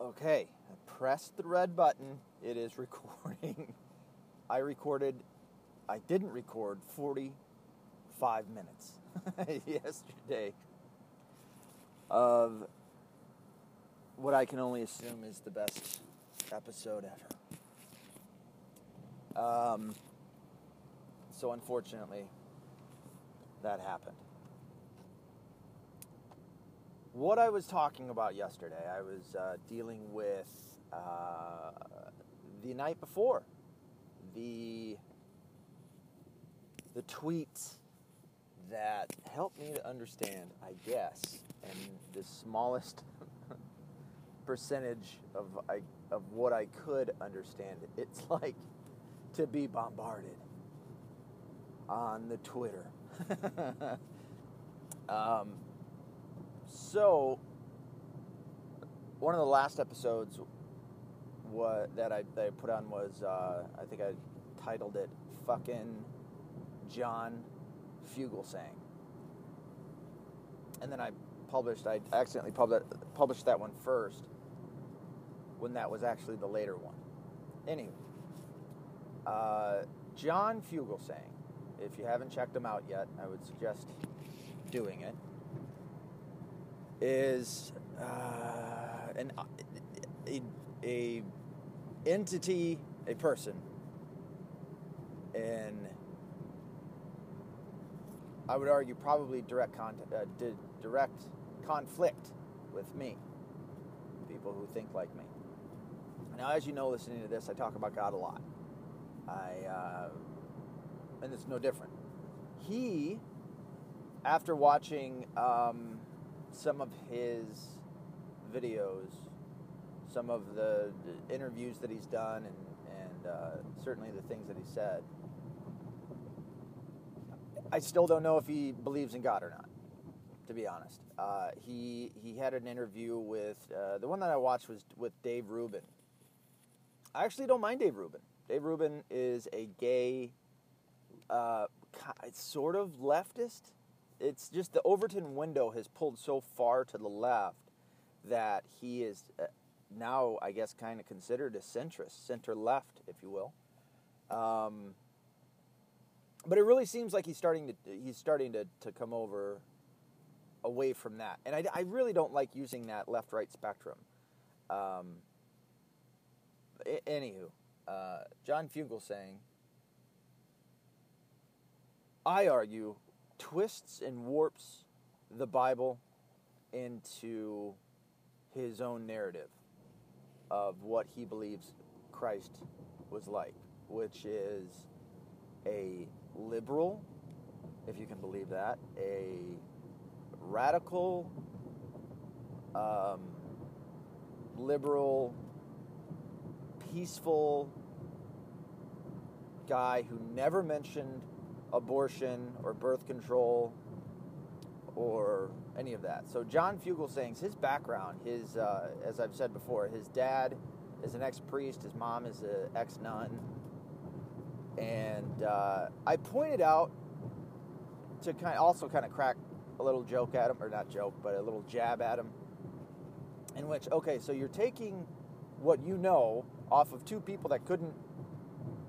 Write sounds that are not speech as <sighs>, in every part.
Okay, I pressed the red button. It is <laughs> recording. I recorded, I didn't record 45 minutes <laughs> yesterday of what I can only assume is the best episode ever. Um, so unfortunately, that happened. What I was talking about yesterday, I was uh, dealing with uh, the night before the the tweets that helped me to understand, I guess, and the smallest <laughs> percentage of I, of what I could understand. It's <laughs> like to be bombarded on the Twitter. <laughs> um, so, one of the last episodes what that I, that I put on was uh, I think I titled it "Fucking John Fugelsang," and then I published. I accidentally published published that one first when that was actually the later one. Anyway, uh, John Fugelsang. If you haven't checked him out yet, I would suggest doing it is uh, an a, a entity, a person, and I would argue probably direct contact, uh, di- direct conflict with me, people who think like me. Now, as you know, listening to this, I talk about God a lot. I uh, and it's no different. He, after watching. Um, some of his videos, some of the interviews that he's done, and, and uh, certainly the things that he said. I still don't know if he believes in God or not, to be honest. Uh, he he had an interview with uh, the one that I watched was with Dave Rubin. I actually don't mind Dave Rubin. Dave Rubin is a gay, uh, sort of leftist it's just the Overton window has pulled so far to the left that he is uh, now, I guess, kind of considered a centrist, center left, if you will. Um, but it really seems like he's starting to he's starting to, to come over away from that, and I, I really don't like using that left right spectrum. Um, anywho, uh, John Fugelsang, I argue, twists and warps the Bible into his own narrative of what he believes Christ was like, which is a liberal, if you can believe that, a radical, um, liberal, peaceful guy who never mentioned abortion or birth control or any of that. So John Fugelsang's his background, his uh, as I've said before, his dad is an ex-priest, his mom is an ex-nun, and uh, I pointed out to kind of also kind of crack a little joke at him, or not joke, but a little jab at him, in which okay, so you're taking what you know off of two people that couldn't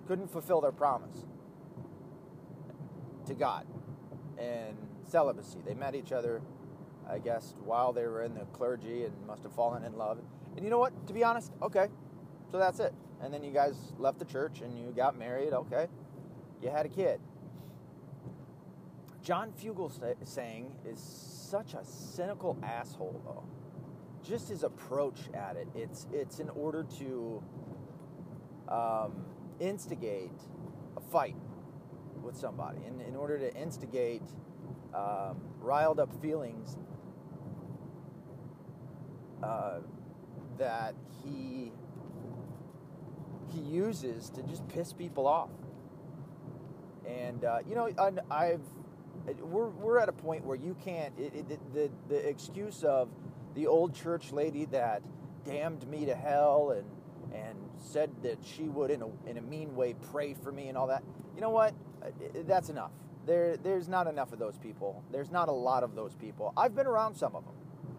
couldn't fulfill their promise to God and celibacy. They met each other, I guess, while they were in the clergy and must have fallen in love. And you know what? To be honest, okay, so that's it. And then you guys left the church and you got married, okay, you had a kid. John Fugelsang is such a cynical asshole, though. Just his approach at it, it's it's in order to um, instigate a fight with somebody. And in order to instigate um, riled up feelings uh, that he he uses to just piss people off. And uh, you know, I, have we're we're at a point where you can't it, it, the the excuse of the old church lady that damned me to hell and and said that she would in a in a mean way pray for me and all that. You know what? Uh, that's enough. There, there's not enough of those people. There's not a lot of those people. I've been around some of them.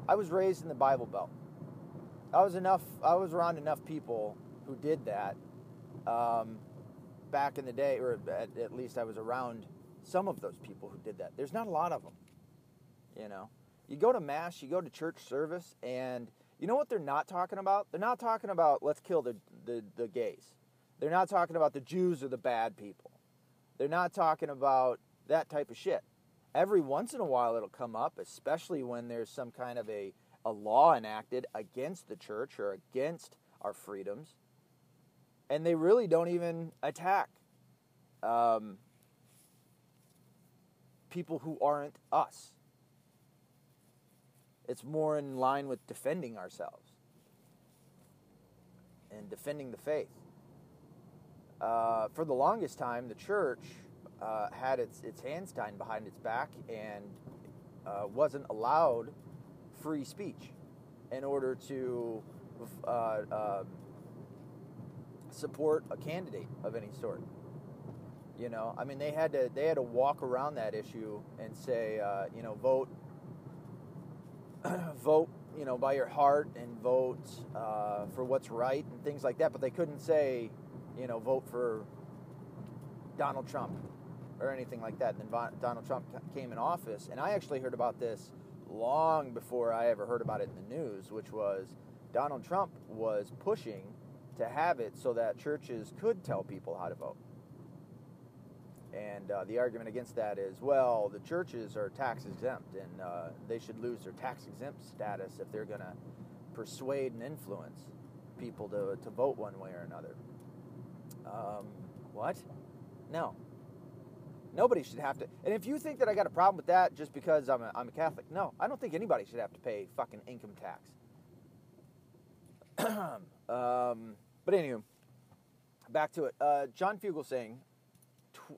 I was raised in the Bible Belt. I was enough. I was around enough people who did that um, back in the day, or at, at least I was around some of those people who did that. There's not a lot of them. You know, you go to mass, you go to church service, and you know what they're not talking about? They're not talking about let's kill the, the, the gays. They're not talking about the Jews or the bad people. They're not talking about that type of shit. Every once in a while it'll come up, especially when there's some kind of a, a law enacted against the church or against our freedoms. And they really don't even attack um, people who aren't us. It's more in line with defending ourselves and defending the faith. Uh, for the longest time, the church uh, had its, its hands tied behind its back and uh, wasn't allowed free speech in order to uh, um, support a candidate of any sort. You know, I mean, they had to they had to walk around that issue and say, uh, you know, vote <clears throat> vote, you know, by your heart and vote uh, for what's right and things like that. But they couldn't say, you know, vote for Donald Trump or anything like that. And then Donald Trump came in office, and I actually heard about this long before I ever heard about it in the news, which was Donald Trump was pushing to have it so that churches could tell people how to vote. And uh, the argument against that is, well, the churches are tax exempt, and uh, they should lose their tax exempt status if they're going to persuade and influence people to, to vote one way or another. Um, what? No. Nobody should have to. And if you think that I got a problem with that just because I'm a, I'm a Catholic, no, I don't think anybody should have to pay fucking income tax. <clears throat> um, but anyway, back to it. Uh, John Fugelsang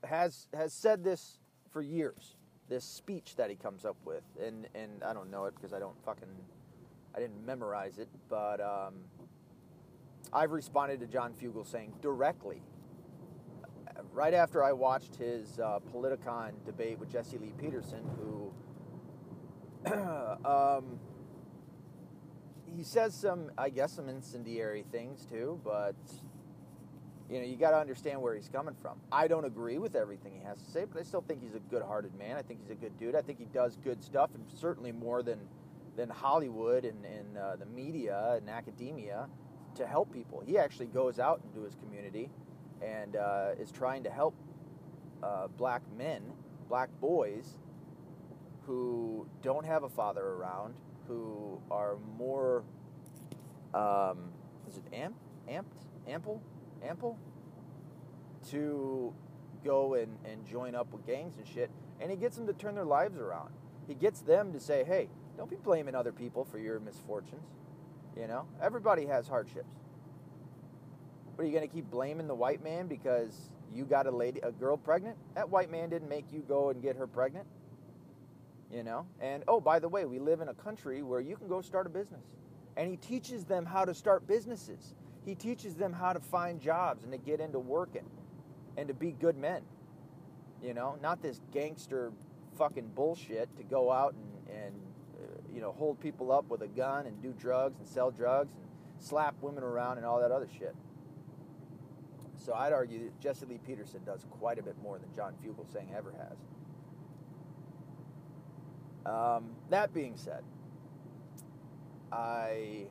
has has said this for years. This speech that he comes up with, and and I don't know it because I don't fucking I didn't memorize it, but um, I've responded to John Fugelsang directly right after I watched his uh, Politicon debate with Jesse Lee Peterson, who <clears throat> um, he says some, I guess, some incendiary things too, but you know, you got to understand where he's coming from. I don't agree with everything he has to say, but I still think he's a good-hearted man. I think he's a good dude. I think he does good stuff, and certainly more than than Hollywood and, and uh, the media and academia to help people. He actually goes out into his community and uh, is trying to help uh, black men, black boys who don't have a father around, who are more, um, is it amp, amped, ample? ample to go and, and join up with gangs and shit. And he gets them to turn their lives around. He gets them to say, hey, don't be blaming other people for your misfortunes. You know, everybody has hardships. But are you going to keep blaming the white man because you got a lady, a girl pregnant? That white man didn't make you go and get her pregnant. You know, and oh, by the way, we live in a country where you can go start a business, and he teaches them how to start businesses. He teaches them how to find jobs and to get into working and to be good men. You know, not this gangster fucking bullshit to go out and, and you know, hold people up with a gun and do drugs and sell drugs and slap women around and all that other shit. So I'd argue that Jesse Lee Peterson does quite a bit more than John Fugelsang ever has. Um, that being said, I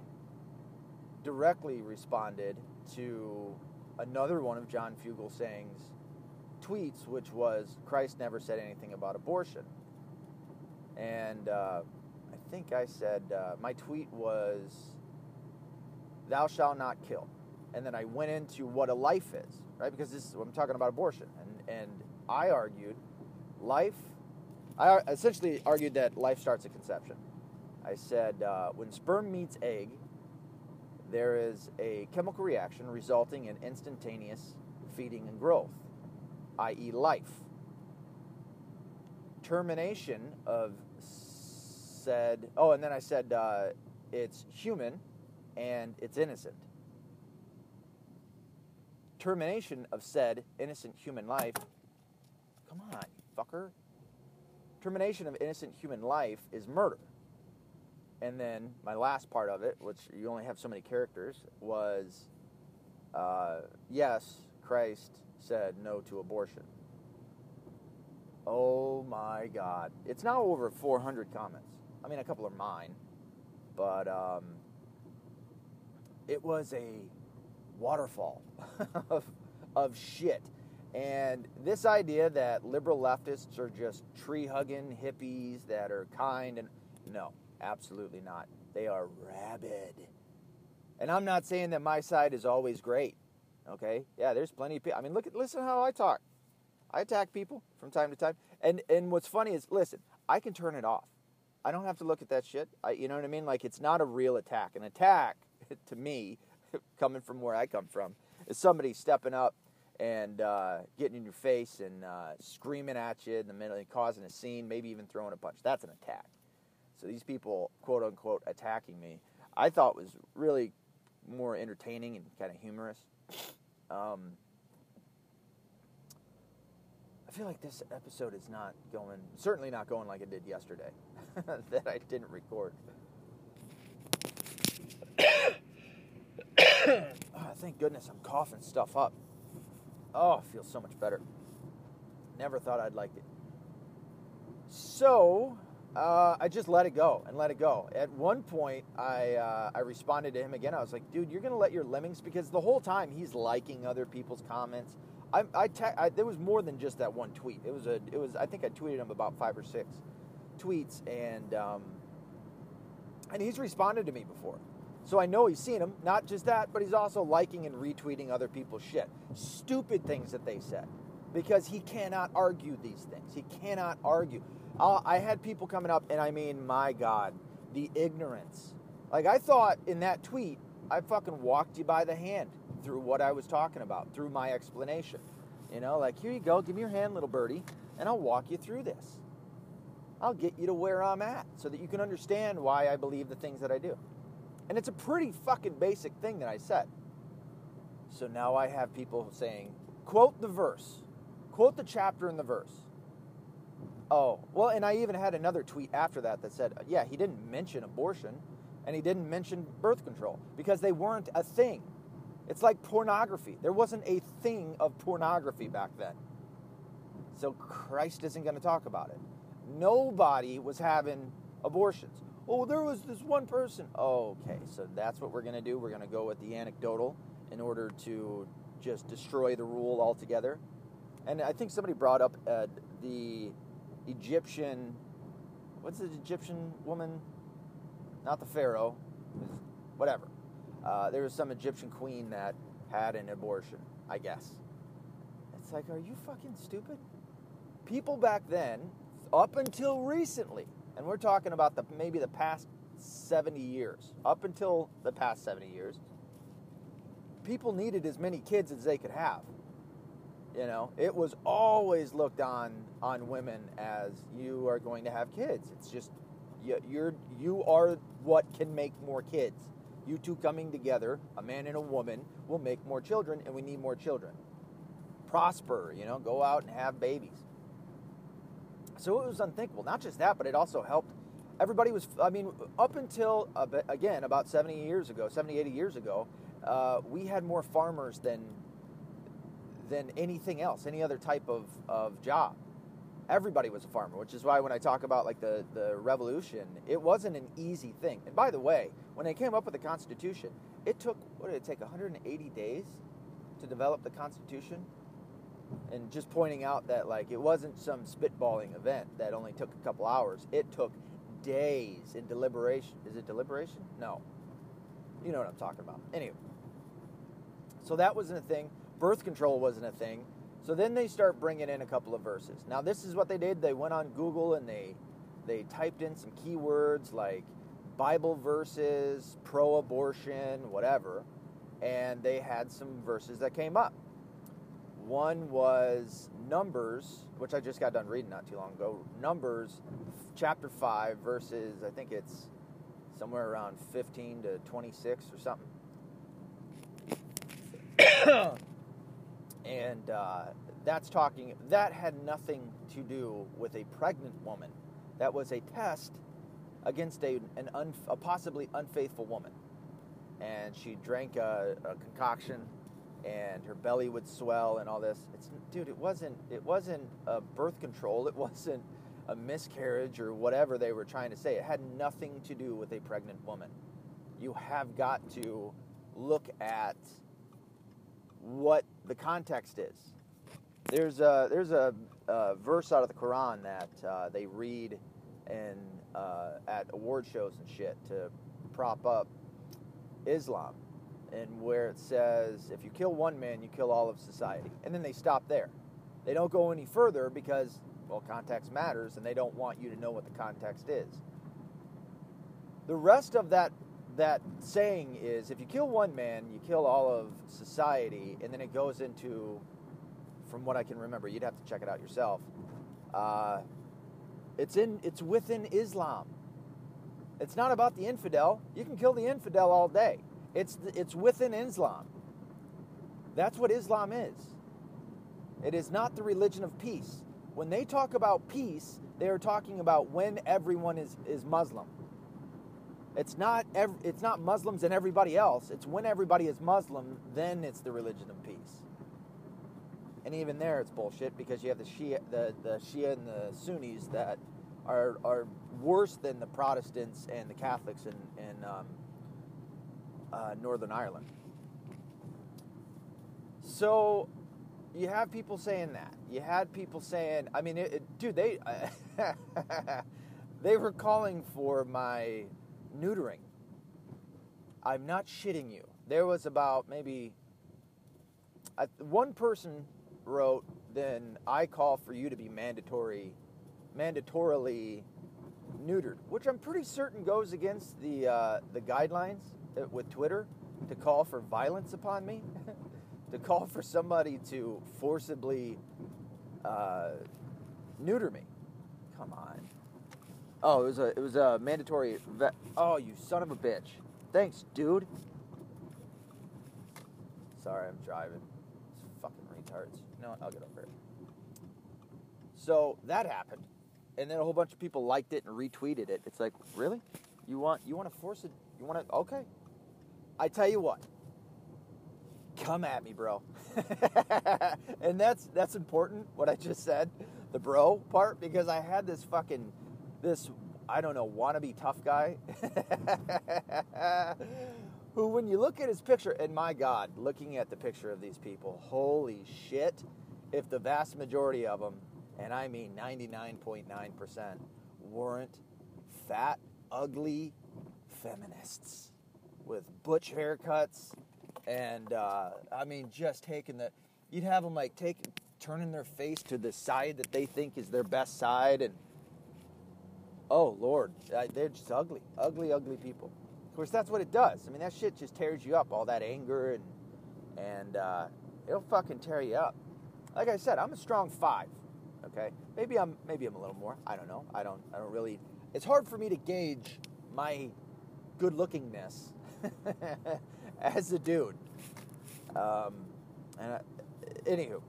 directly responded to another one of John Fugelsang's tweets, which was Christ never said anything about abortion. And uh, think I said, uh, my tweet was, Thou shalt not kill. And then I went into what a life is, right? Because this is, I'm talking about abortion. And, and I argued life, I essentially argued that life starts at conception. I said, uh, when sperm meets egg, there is a chemical reaction resulting in instantaneous feeding and growth, i.e., life. Termination of said, oh, and then I said uh, it's human and it's innocent. Termination of said innocent human life, come on, fucker. Termination of innocent human life is murder. And then my last part of it, which you only have so many characters, was uh, yes, Christ said no to abortion. Oh my God. It's now over 400 comments. I mean, a couple are mine, but um, it was a waterfall <laughs> of, of shit. And this idea that liberal leftists are just tree hugging hippies that are kind and no, absolutely not. They are rabid. And I'm not saying that my side is always great. Okay? Yeah, there's plenty of people. I mean, look at listen how I talk. I attack people from time to time. And and what's funny is listen, I can turn it off. I don't have to look at that shit. I, you know what I mean? Like it's not a real attack. An attack <laughs> to me, <laughs> coming from where I come from, is somebody stepping up and uh, getting in your face and uh, screaming at you in the middle and causing a scene, maybe even throwing a punch. That's an attack. So these people, quote unquote, attacking me, I thought was really more entertaining and kind of humorous. Um, feel like this episode is not going, certainly not going like it did yesterday, <laughs> that I didn't record. oh, <coughs> thank goodness I'm coughing stuff up. Oh, it feels so much better. Never thought I'd like it. So, uh, I just let it go and let it go. At one point, I uh, I responded to him again. I was like, "Dude, you're gonna let your lemmings?" Because the whole time he's liking other people's comments. I, I, te- I there was more than just that one tweet. It was a it was I think I tweeted him about five or six tweets, and um, and he's responded to me before. So I know he's seen them. Not just that, but he's also liking and retweeting other people's shit. Stupid things that they said. Because he cannot argue these things. He cannot argue. Uh, I had people coming up, and I mean, my God, the ignorance. Like, I thought in that tweet, I fucking walked you by the hand through what I was talking about, through my explanation. You know, like, here you go, give me your hand, little birdie, and I'll walk you through this. I'll get you to where I'm at so that you can understand why I believe the things that I do. And it's a pretty fucking basic thing that I said. So now I have people saying, quote the verse, quote the chapter in the verse. Oh, well, and I even had another tweet after that that said, yeah, he didn't mention abortion and he didn't mention birth control because they weren't a thing. It's like pornography. There wasn't a thing of pornography back then. So Christ isn't going to talk about it. Nobody was having abortions. Oh, there was this one person. Okay, so that's what we're going to do. We're going to go with the anecdotal in order to just destroy the rule altogether. And I think somebody brought up uh, the Egyptian, what's the Egyptian woman? Not the Pharaoh, whatever. Uh, there was some Egyptian queen that had an abortion, I guess. It's like, are you fucking stupid? People back then, up until recently, and we're talking about the maybe the past 70 years, up until the past 70 years, people needed as many kids as they could have. You know, it was always looked on on women as you are going to have kids. It's just you, you're you are what can make more kids. You two coming together, a man and a woman, will make more children, and we need more children. Prosper, you know, go out and have babies. So it was unthinkable. Not just that, but it also helped. Everybody was, I mean, up until, again, about 70 years ago, 70, 80 years ago, uh, we had more farmers than than anything else, any other type of, of job. Everybody was a farmer, which is why when I talk about like the, the revolution, it wasn't an easy thing. And by the way, when they came up with the Constitution, it took, what did it take, 180 days to develop the Constitution? and just pointing out that like it wasn't some spitballing event that only took a couple hours. It took days in deliberation. Is it deliberation? No. You know what I'm talking about. Anyway, so that wasn't a thing. Birth control wasn't a thing. So then they start bringing in a couple of verses. Now this is what they did. They went on Google and they they typed in some keywords like Bible verses, pro-abortion, whatever, and they had some verses that came up. One was Numbers, which I just got done reading not too long ago. Numbers, chapter 5, verses, I think it's somewhere around 15 to 26 or something. <coughs> <coughs> and uh, that's talking, that had nothing to do with a pregnant woman. That was a test against a an un, a possibly unfaithful woman, and she drank a, a concoction, and her belly would swell and all this. It's dude, it wasn't it wasn't a birth control. It <laughs> wasn't a miscarriage or whatever they were trying to say. It had nothing to do with a pregnant woman. You have got to look at what the context is. There's a there's a, a verse out of the Quran that uh, they read and uh, at award shows and shit to prop up Islam, and where it says if you kill one man, you kill all of society, and then they stop there. They don't go any further because well, context matters, and they don't want you to know what the context is. The rest of that that saying is if you kill one man, you kill all of society, and then it goes into, from what I can remember, you'd have to check it out yourself. Uh, it's in it's within Islam. It's not about the infidel. You can kill the infidel all day. It's it's within Islam. That's what Islam is. It is not the religion of peace. When they talk about peace, they are talking about when everyone is, is Muslim. It's not ev- it's not Muslims and everybody else. It's when everybody is Muslim, then it's the religion of peace. And even there, it's bullshit because you have the Shia, the, the Shia and the Sunnis that are are worse than the Protestants and the Catholics in in um, uh, Northern Ireland. So you have people saying that. You had people saying, I mean, it, it, dude, they <laughs> they were calling for my neutering. I'm not shitting you. There was about maybe one person wrote, "Then I call for you to be mandatory, mandatorily neutered," which I'm pretty certain goes against the uh, the guidelines with Twitter to call for violence upon me. <laughs> to call for somebody to forcibly uh, neuter me. Come on. Oh, it was a it was a mandatory. Vet. Oh, you son of a bitch! Thanks, dude. Sorry, I'm driving. It's fucking retards. You know what? I'll get over it. So that happened, and then a whole bunch of people liked it and retweeted it. It's like, really? You want you want to force it? You want to? Okay. I tell you what come at me, bro. <laughs> and that's that's important what I just said, the bro part because I had this fucking this I don't know wannabe tough guy <laughs> who when you look at his picture and my god, looking at the picture of these people, holy shit, if the vast majority of them and I mean 99.9% weren't fat, ugly feminists with butch haircuts and uh, I mean, just taking the, you'd have them like take, turning their face to the side that they think is their best side, and oh Lord, they're just ugly, ugly, ugly people. Of course, that's what it does. I mean, that shit just tears you up. All that anger and and uh, it'll fucking tear you up. Like I said, I'm a strong five. Okay, maybe I'm maybe I'm a little more. I don't know. I don't I don't really. It's hard for me to gauge my good lookingness <laughs> as a dude. Um, and I, anywho,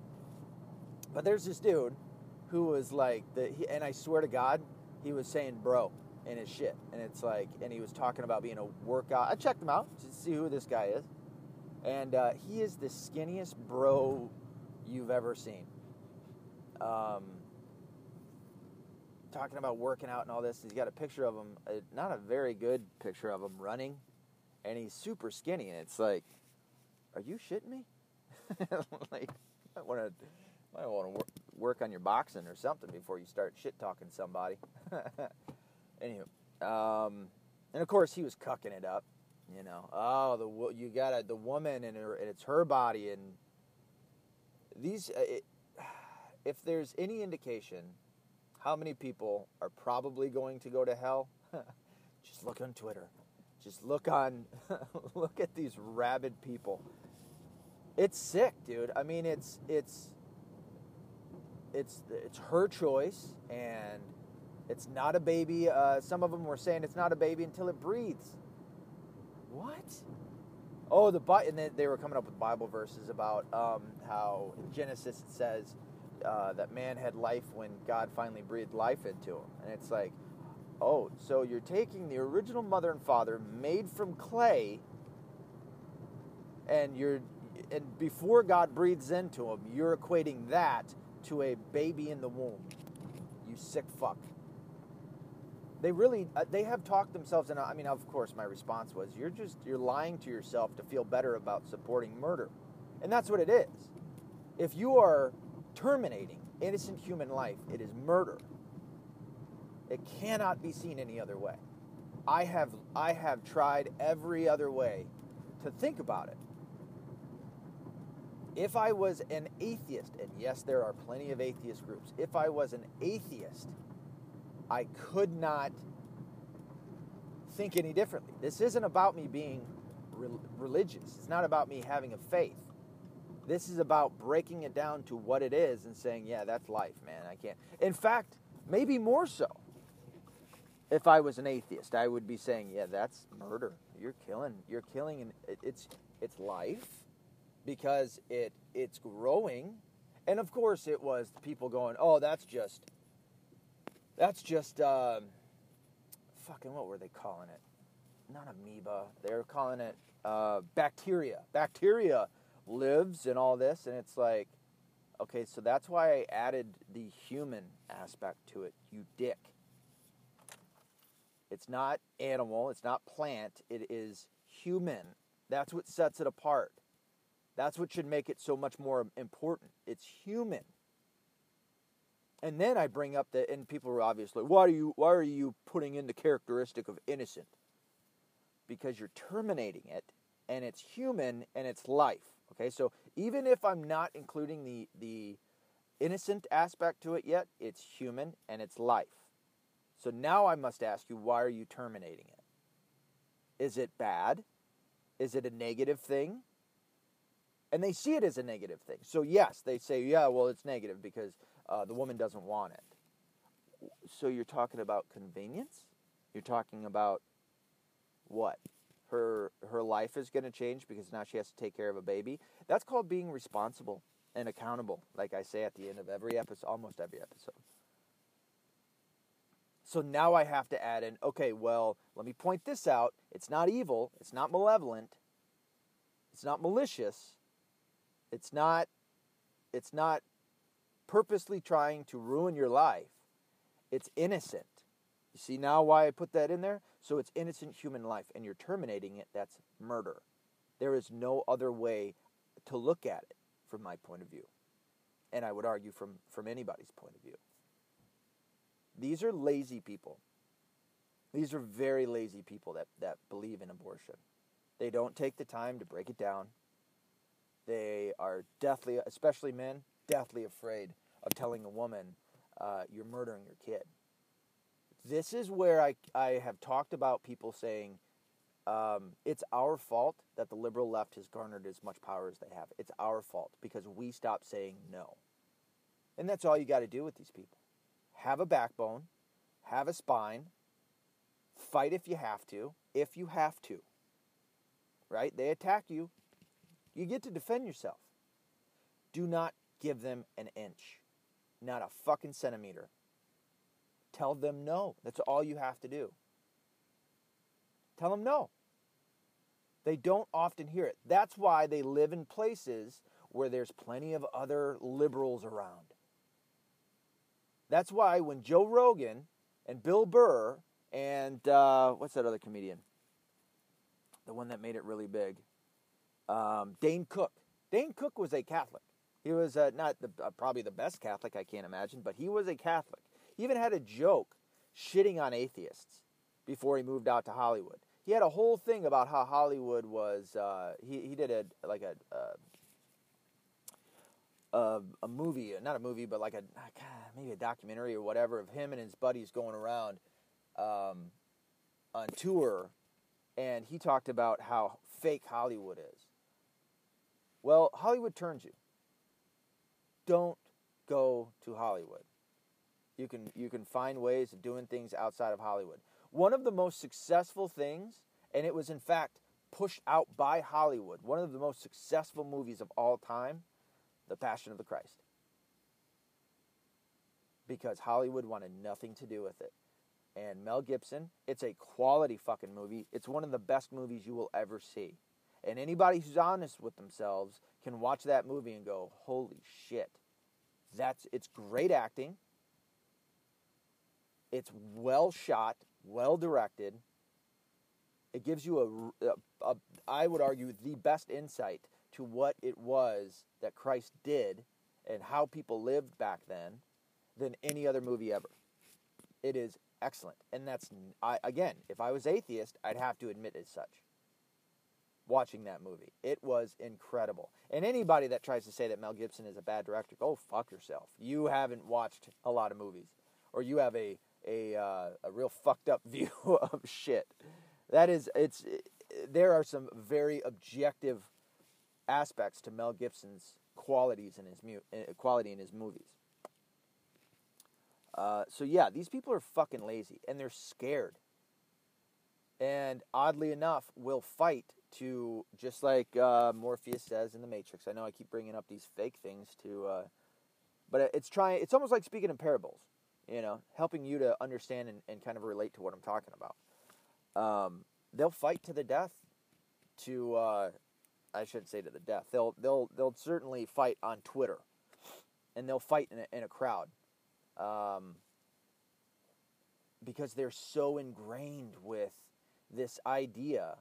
but there's this dude who was like the, he, and I swear to God, he was saying bro in his shit, and it's like, and he was talking about being a workout. I checked him out to see who this guy is, and uh, he is the skinniest bro you've ever seen. Um, talking about working out and all this. He's got a picture of him, uh, not a very good picture of him running and he's super skinny, and it's like, are you shitting me? <laughs> like, I want to, might want to work on your boxing or something before you start shit talking somebody. <laughs> Anywho, um, and of course he was cucking it up. You know, oh, the you got the woman and, her, and it's her body, and these. Uh, it, <sighs> if there's any indication how many people are probably going to go to hell, <laughs> just look on Twitter. Just look on, <laughs> look at these rabid people. It's sick, dude. I mean, it's it's it's it's her choice, and it's not a baby. Uh, some of them were saying it's not a baby until it breathes. What? Oh, the but and then they were coming up with Bible verses about um, how in Genesis it says uh, that man had life when God finally breathed life into him, and it's like, oh, so you're taking the original mother and father made from clay, and you're and before God breathes into them, you're equating that to a baby in the womb. You sick fuck. They really uh, they have talked themselves and I mean of course my response was you're just you're lying to yourself to feel better about supporting murder. And that's what it is. If you are terminating innocent human life, it is murder. It cannot be seen any other way. I have I have tried every other way to think about it. If I was an atheist, and yes, there are plenty of atheist groups, if I was an atheist, I could not think any differently. This isn't about me being re- religious, it's not about me having a faith. This is about breaking it down to what it is and saying, yeah, that's life, man. I can't. In fact, maybe more so. If I was an atheist, I would be saying, yeah, that's murder. You're killing. You're killing, and it's it's life because it it's growing, and of course it was people going, oh, that's just that's just um, fucking what were they calling it? Not amoeba. They were calling it uh, bacteria. Bacteria lives and all this, and it's like, okay, so that's why I added the human aspect to it. You dick. It's not animal. It's not plant. It is human. That's what sets it apart. That's what should make it so much more important. It's human. And then I bring up the and people are obviously why are you why are you putting in the characteristic of innocent? Because you're terminating it and it's human and it's life. Okay, so even if I'm not including the the innocent aspect to it yet, it's human and it's life. So now I must ask you, why are you terminating it? Is it bad? Is it a negative thing? And they see it as a negative thing. So yes, they say, yeah, well, it's negative because uh, the woman doesn't want it. So you're talking about convenience? You're talking about what? Her her life is going to change because now she has to take care of a baby. That's called being responsible and accountable. Like I say at the end of every episode, almost every episode. So now I have to add in, okay, well, let me point this out. It's not evil, it's not malevolent, it's not malicious, it's not it's not purposely trying to ruin your life. It's innocent. You see now why I put that in there? So it's innocent human life and you're terminating it, that's murder. There is no other way to look at it from my point of view. And I would argue from, from anybody's point of view. These are lazy people. These are very lazy people that, that believe in abortion. They don't take the time to break it down. They are deathly, especially men, deathly afraid of telling a woman, uh, you're murdering your kid. This is where I, I have talked about people saying um, it's our fault that the liberal left has garnered as much power as they have. It's our fault because we stopped saying no. And that's all you got to do with these people. Have a backbone, have a spine, fight if you have to, if you have to. Right? They attack you. You get to defend yourself. Do not give them an inch, not a fucking centimeter. Tell them no. That's all you have to do. Tell them no. They don't often hear it. That's why they live in places where there's plenty of other liberals around. That's why when Joe Rogan and Bill Burr and uh, what's that other comedian? The one that made it really big. Um, Dane Cook. Dane Cook was a Catholic. He was uh, not the, uh, probably the best Catholic I can't imagine, but he was a Catholic. He even had a joke shitting on atheists before he moved out to Hollywood. He had a whole thing about how Hollywood was. Uh, he he did a like a, a uh, a movie, not a movie, but like a maybe a documentary or whatever of him and his buddies going around um, on tour, and he talked about how fake Hollywood is. Well, Hollywood turns you don't go to Hollywood. You can you can find ways of doing things outside of Hollywood. One of the most successful things, and it was in fact pushed out by Hollywood, one of the most successful movies of all time, The Passion of the Christ. Because Hollywood wanted nothing to do with it. and Mel Gibson. It's a quality fucking movie. It's one of the best movies you will ever see. And anybody who's honest with themselves can watch that movie and go, "Holy shit." That's it's great acting. It's well shot, well directed. It gives you a, a, a I would argue the best insight to what it was that Christ did and how people lived back then than any other movie ever. It is excellent. And that's, I, again, if I was atheist, I'd have to admit as such. Watching that movie, it was incredible. And anybody that tries to say that Mel Gibson is a bad director, go fuck yourself. You haven't watched a lot of movies, or you have a a uh, a real fucked up <laughs> view of shit. That is, it's there are some very objective aspects to Mel Gibson's qualities in his mu- eh, quality in his movies. Uh, so yeah, these people are fucking lazy and they're scared. And oddly enough, will fight to just like uh, Morpheus says in the Matrix. I know I keep bringing up these fake things to, uh, but it's trying. It's almost like speaking in parables, you know, helping you to understand and, and kind of relate to what I'm talking about. Um, they'll fight to the death. To uh, I shouldn't say to the death. They'll they'll they'll certainly fight on Twitter, and they'll fight in a, in a crowd um, because they're so ingrained with this idea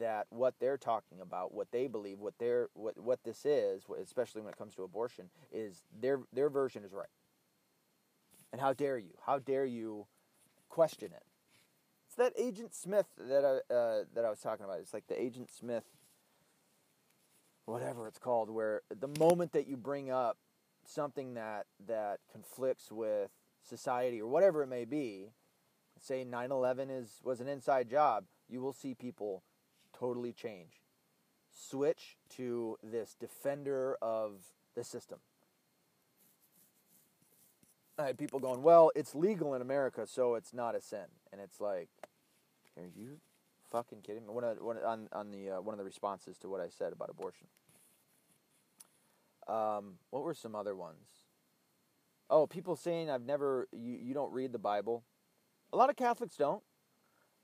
that what they're talking about, what they believe, what their what what this is, especially when it comes to abortion, is their their version is right. And how dare you? How dare you question it? It's that Agent Smith that I uh, that I was talking about. It's like the Agent Smith, whatever it's called, where the moment that you bring up something that that conflicts with society or whatever it may be, say 9/11 is was an inside job, you will see people totally change. Switch to this defender of the system. I had people going, "Well, it's legal in America, so it's not a sin." And it's like, "Are you fucking kidding me?" One of, one on on the uh, one of the responses to what I said about abortion. Um, what were some other ones? Oh, people saying I've never you you don't read the Bible. A lot of Catholics don't.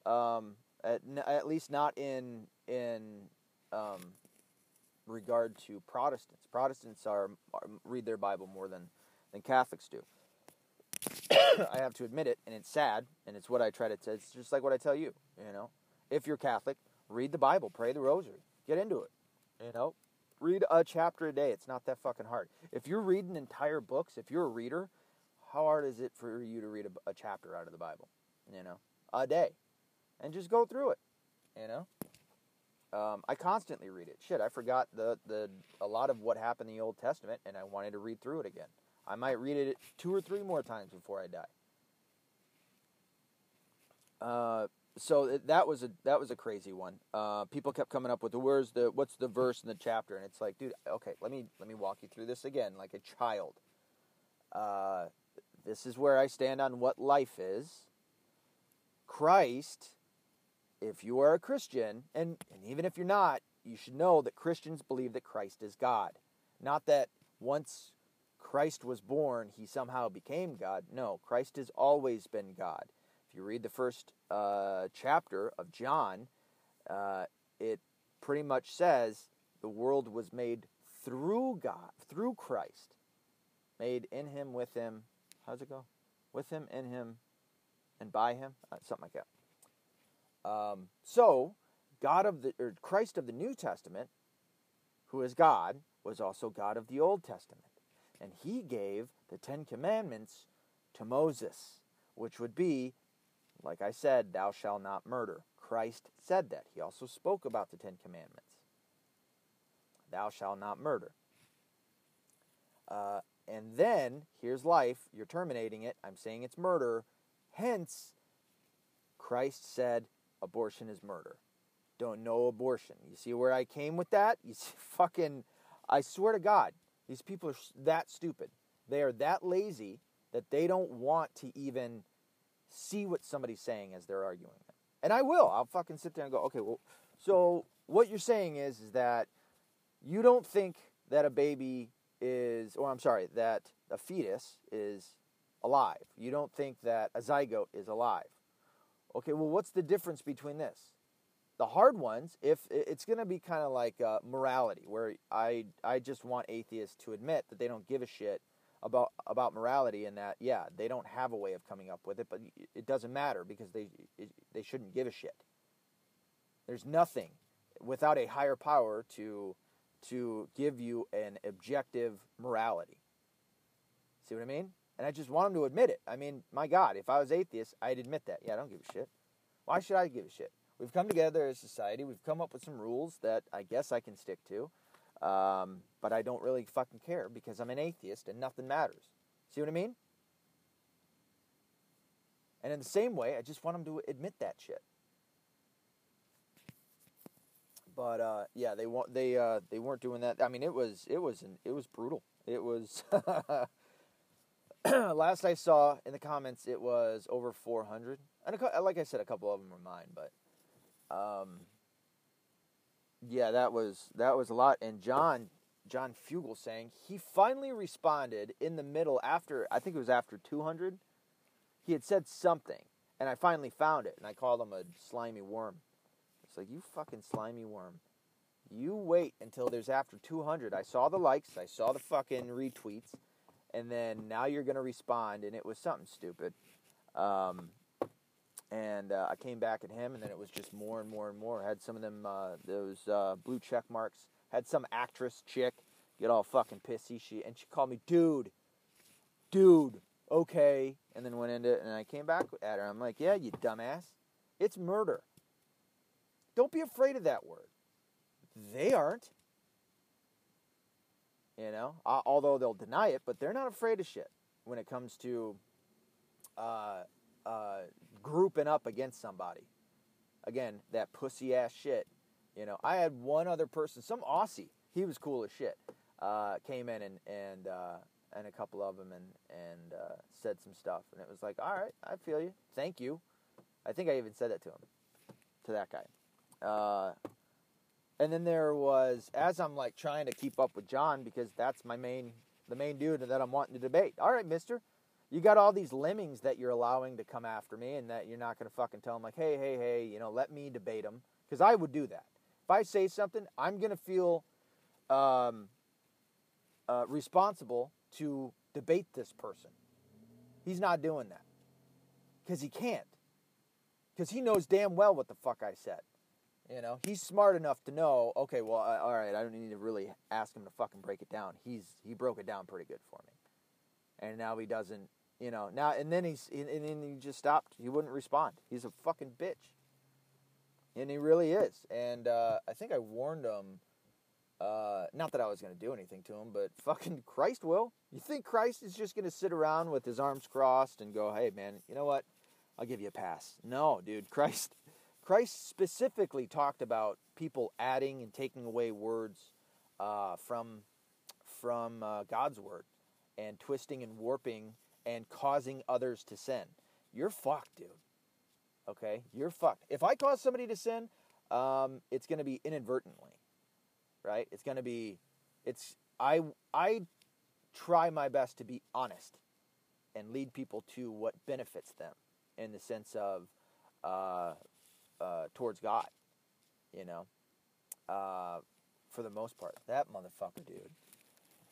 Um, at, at least not in in um, regard to Protestants. Protestants are, are, read their Bible more than than Catholics do. <coughs> I have to admit it, and it's sad, and it's what I try to. T- it's just like what I tell you. You know, if you're Catholic, read the Bible, pray the Rosary, get into it. You know, Read a chapter a day. It's not that fucking hard. If you're reading entire books, if you're a reader, how hard is it for you to read a, a chapter out of the Bible? You know, a day, and just go through it. You know, um, I constantly read it. Shit, I forgot the the a lot of what happened in the Old Testament, and I wanted to read through it again. I might read it two or three more times before I die. Uh, so that was a that was a crazy one. Uh, people kept coming up with the words, the what's the verse in the chapter, and it's like, dude, okay, let me let me walk you through this again, like a child. Uh, this is where I stand on what life is. Christ, if you are a Christian, and, and even if you're not, you should know that Christians believe that Christ is God. Not that once Christ was born, he somehow became God. No, Christ has always been God. If you read the first uh, chapter of John, uh, it pretty much says the world was made through God, through Christ, made in Him, with Him. How's it go? With Him, in Him, and by Him, uh, something like that. Um, so, God of the or Christ of the New Testament, who is God, was also God of the Old Testament, and He gave the Ten Commandments to Moses, which would be like I said, thou shalt not murder. Christ said that. He also spoke about the Ten Commandments. Thou shalt not murder. Uh, and then, here's life. You're terminating it. I'm saying it's murder. Hence, Christ said abortion is murder. Don't know abortion. You see where I came with that? You <laughs> see, fucking, I swear to God, these people are that stupid. They are that lazy that they don't want to even see what somebody's saying as they're arguing it. And I will. I'll fucking sit there and go, okay, well, so what you're saying is, is that you don't think that a baby is, or I'm sorry, that a fetus is alive. You don't think that a zygote is alive. Okay, well, what's the difference between this? The hard ones, if it's going to be kind of like uh, morality, where I I just want atheists to admit that they don't give a shit about about morality and that yeah they don't have a way of coming up with it, but it doesn't matter because they they shouldn't give a shit. There's nothing without a higher power to to give you an objective morality. See what I mean? And I just want them to admit it. I mean, my God, if I was atheist, I'd admit that. Yeah, I don't give a shit. Why should I give a shit? We've come together as a society. We've come up with some rules that I guess I can stick to. Um, but I don't really fucking care because I'm an atheist and nothing matters. See what I mean? And in the same way, I just want them to admit that shit. But uh, yeah, they want they uh, they weren't doing that. I mean, it was it was an, it was brutal. It was <coughs> last I saw in the comments, it was over 400. And a, like I said, a couple of them were mine, but um, yeah, that was that was a lot. And John John Fugelsang he finally responded in the middle after I think it was after 200. He had said something, and I finally found it, and I called him a slimy worm. It's like you fucking slimy worm. You wait until there's after 200. I saw the likes, I saw the fucking retweets and then now you're going to respond, and it was something stupid. Um, and uh, I came back at him, and then it was just more and more and more. I had some of them, uh, those uh, blue check marks. Had some actress chick get all fucking pissy. She and she called me, dude, dude, okay, and then went into it. And I came back at her. I'm like, yeah, you dumbass, it's murder. Don't be afraid of that word. They aren't. You know, uh, although they'll deny it, but they're not afraid of shit when it comes to uh, uh, grouping up against somebody. Again, that pussy ass shit. You know, I had one other person, some Aussie. He was cool as shit. Uh, came in and and uh, and a couple of them and and uh, said some stuff, and it was like, all right, I feel you. Thank you. I think I even said that to him, to that guy. And then there was, as I'm like trying to keep up with John because that's my main, the main dude that I'm wanting to debate. All right, Mister, you got all these lemmings that you're allowing to come after me, and that you're not going to fucking tell them like, hey, hey, hey, you know, let me debate them because I would do that. If I say something, I'm going to feel um, uh, responsible to debate this person. He's not doing that because he can't because he knows damn well what the fuck I said. You know, he's smart enough to know. Okay, well, uh, all right, I don't need to really ask him to fucking break it down. He's he broke it down pretty good for me, and now he doesn't. You know, now and then he's and then he just stopped. He wouldn't respond. He's a fucking bitch, and he really is. And uh, I think I warned him. Uh, not that I was going to do anything to him, but <laughs> fucking Christ will. You think Christ is just going to sit around with his arms crossed and go, "Hey, man, you know what? I'll give you a pass." No, dude, <laughs> Christ Christ specifically talked about people adding and taking away words uh, from from uh, God's word and twisting and warping and causing others to sin. You're fucked, dude. Okay, you're fucked. If I cause somebody to sin, um, it's going to be inadvertently, right? It's going to be, it's I I try my best to be honest and lead people to what benefits them in the sense of uh, uh, towards God, you know, uh, for the most part. That motherfucker, dude.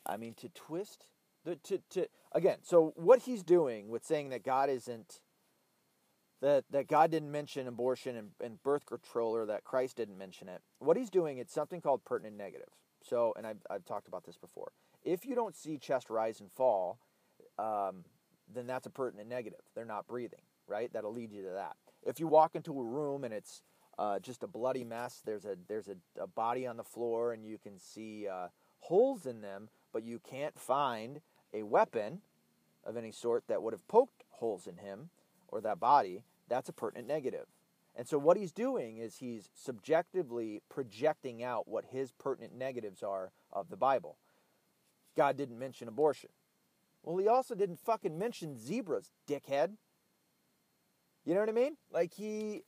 I mean, to twist the to to again. So what he's doing with saying that God isn't that that God didn't mention abortion and, and birth control or that Christ didn't mention it. What he's doing it's something called pertinent negative. So, and I've I've talked about this before. If you don't see chest rise and fall, um, then that's a pertinent negative. They're not breathing, right? That'll lead you to that. If you walk into a room and it's uh, just a bloody mess, there's a there's a, a, body on the floor and you can see uh, holes in them, but you can't find a weapon of any sort that would have poked holes in him or that body. That's a pertinent negative. And so what he's doing is he's subjectively projecting out what his pertinent negatives are of the Bible. God didn't mention abortion. Well, he also didn't fucking mention zebras, dickhead. You know what I mean? Like he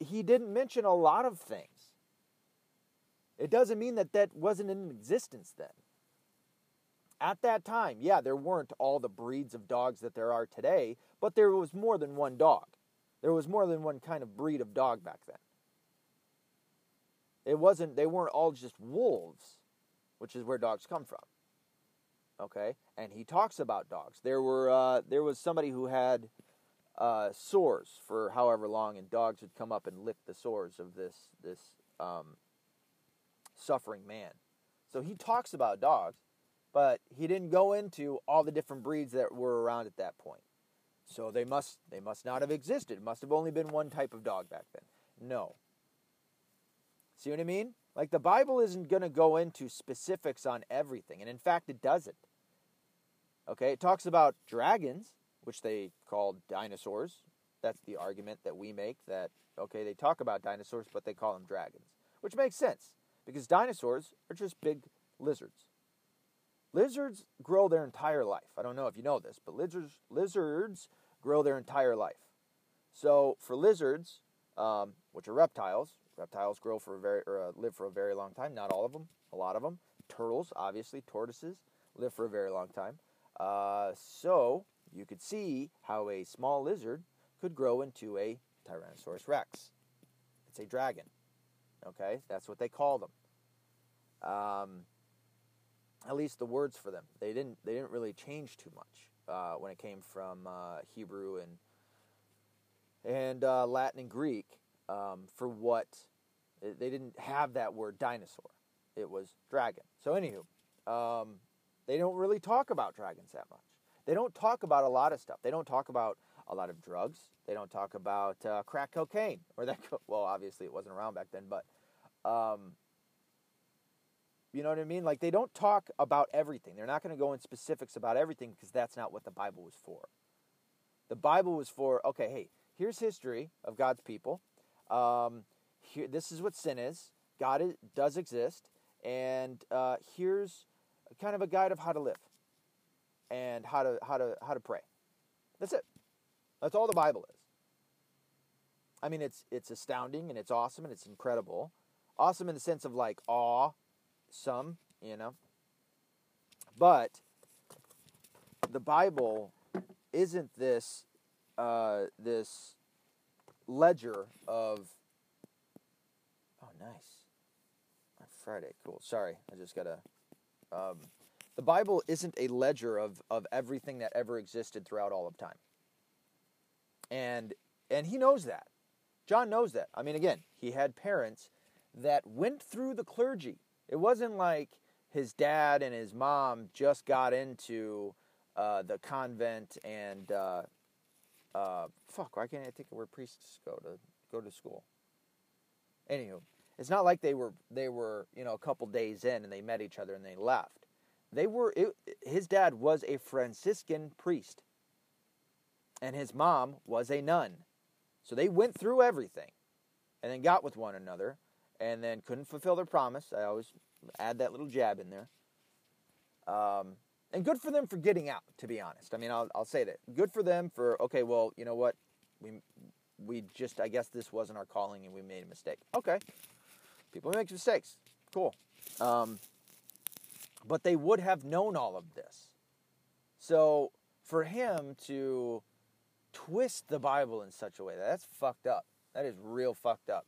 he didn't mention a lot of things. It doesn't mean that that wasn't in existence then. At that time, yeah, there weren't all the breeds of dogs that there are today, but there was more than one dog. There was more than one kind of breed of dog back then. It wasn't, they weren't all just wolves, which is where dogs come from. Okay? And he talks about dogs. There were, uh, there was somebody who had uh, sores for however long, and dogs would come up and lick the sores of this, this um, suffering man. So he talks about dogs, but he didn't go into all the different breeds that were around at that point. So they must they must not have existed. It must have only been one type of dog back then. No. See what I mean? Like the Bible isn't going to go into specifics on everything, and in fact it doesn't. Okay, it talks about dragons, which they call dinosaurs. That's the argument that we make that okay, they talk about dinosaurs but they call them dragons, which makes sense because dinosaurs are just big lizards. Lizards grow their entire life. I don't know if you know this, but lizards lizards grow their entire life. So for lizards, um, which are reptiles, reptiles grow for a very or uh, live for a very long time. Not all of them, a lot of them. Turtles, obviously, tortoises live for a very long time. Uh, so you could see how a small lizard could grow into a Tyrannosaurus rex. It's a dragon. Okay, that's what they call them. Um, at least the words for them. They didn't. They didn't really change too much uh, when it came from uh, Hebrew and and uh, Latin and Greek um, for what they didn't have that word dinosaur. It was dragon. So anywho, um, they don't really talk about dragons that much. They don't talk about a lot of stuff. They don't talk about a lot of drugs. They don't talk about uh, crack cocaine or that. Co- well, obviously it wasn't around back then, but um, you know what I mean? Like they don't talk about everything. They're not going to go in specifics about everything because that's not what the Bible was for. The Bible was for okay, hey, here's history of God's people. Um, here, this is what sin is. God is, does exist, and uh, here's kind of a guide of how to live and how to how to how to pray. That's it. That's all the Bible is. I mean, it's it's astounding and it's awesome and it's incredible. Awesome in the sense of like awe, some, you know. But the Bible isn't this uh, this ledger of oh nice Friday cool sorry I just gotta um, the Bible isn't a ledger of of everything that ever existed throughout all of time and and he knows that John knows that I mean again he had parents that went through the clergy it wasn't like his dad and his mom just got into uh, the convent and uh, uh, fuck. Why can't I think of where priests go to go to school? Anywho, it's not like they were they were you know a couple days in and they met each other and they left. They were it, his dad was a Franciscan priest, and his mom was a nun. So they went through everything, and then got with one another, and then couldn't fulfill their promise. I always add that little jab in there. Um, and good for them for getting out. To be honest, I mean, I'll, I'll say that. Good for them for okay. Well, you know what, we we just I guess this wasn't our calling and we made a mistake. Okay, people make mistakes. Cool. Um, but they would have known all of this. So for him to twist the Bible in such a way that's fucked up. That is real fucked up.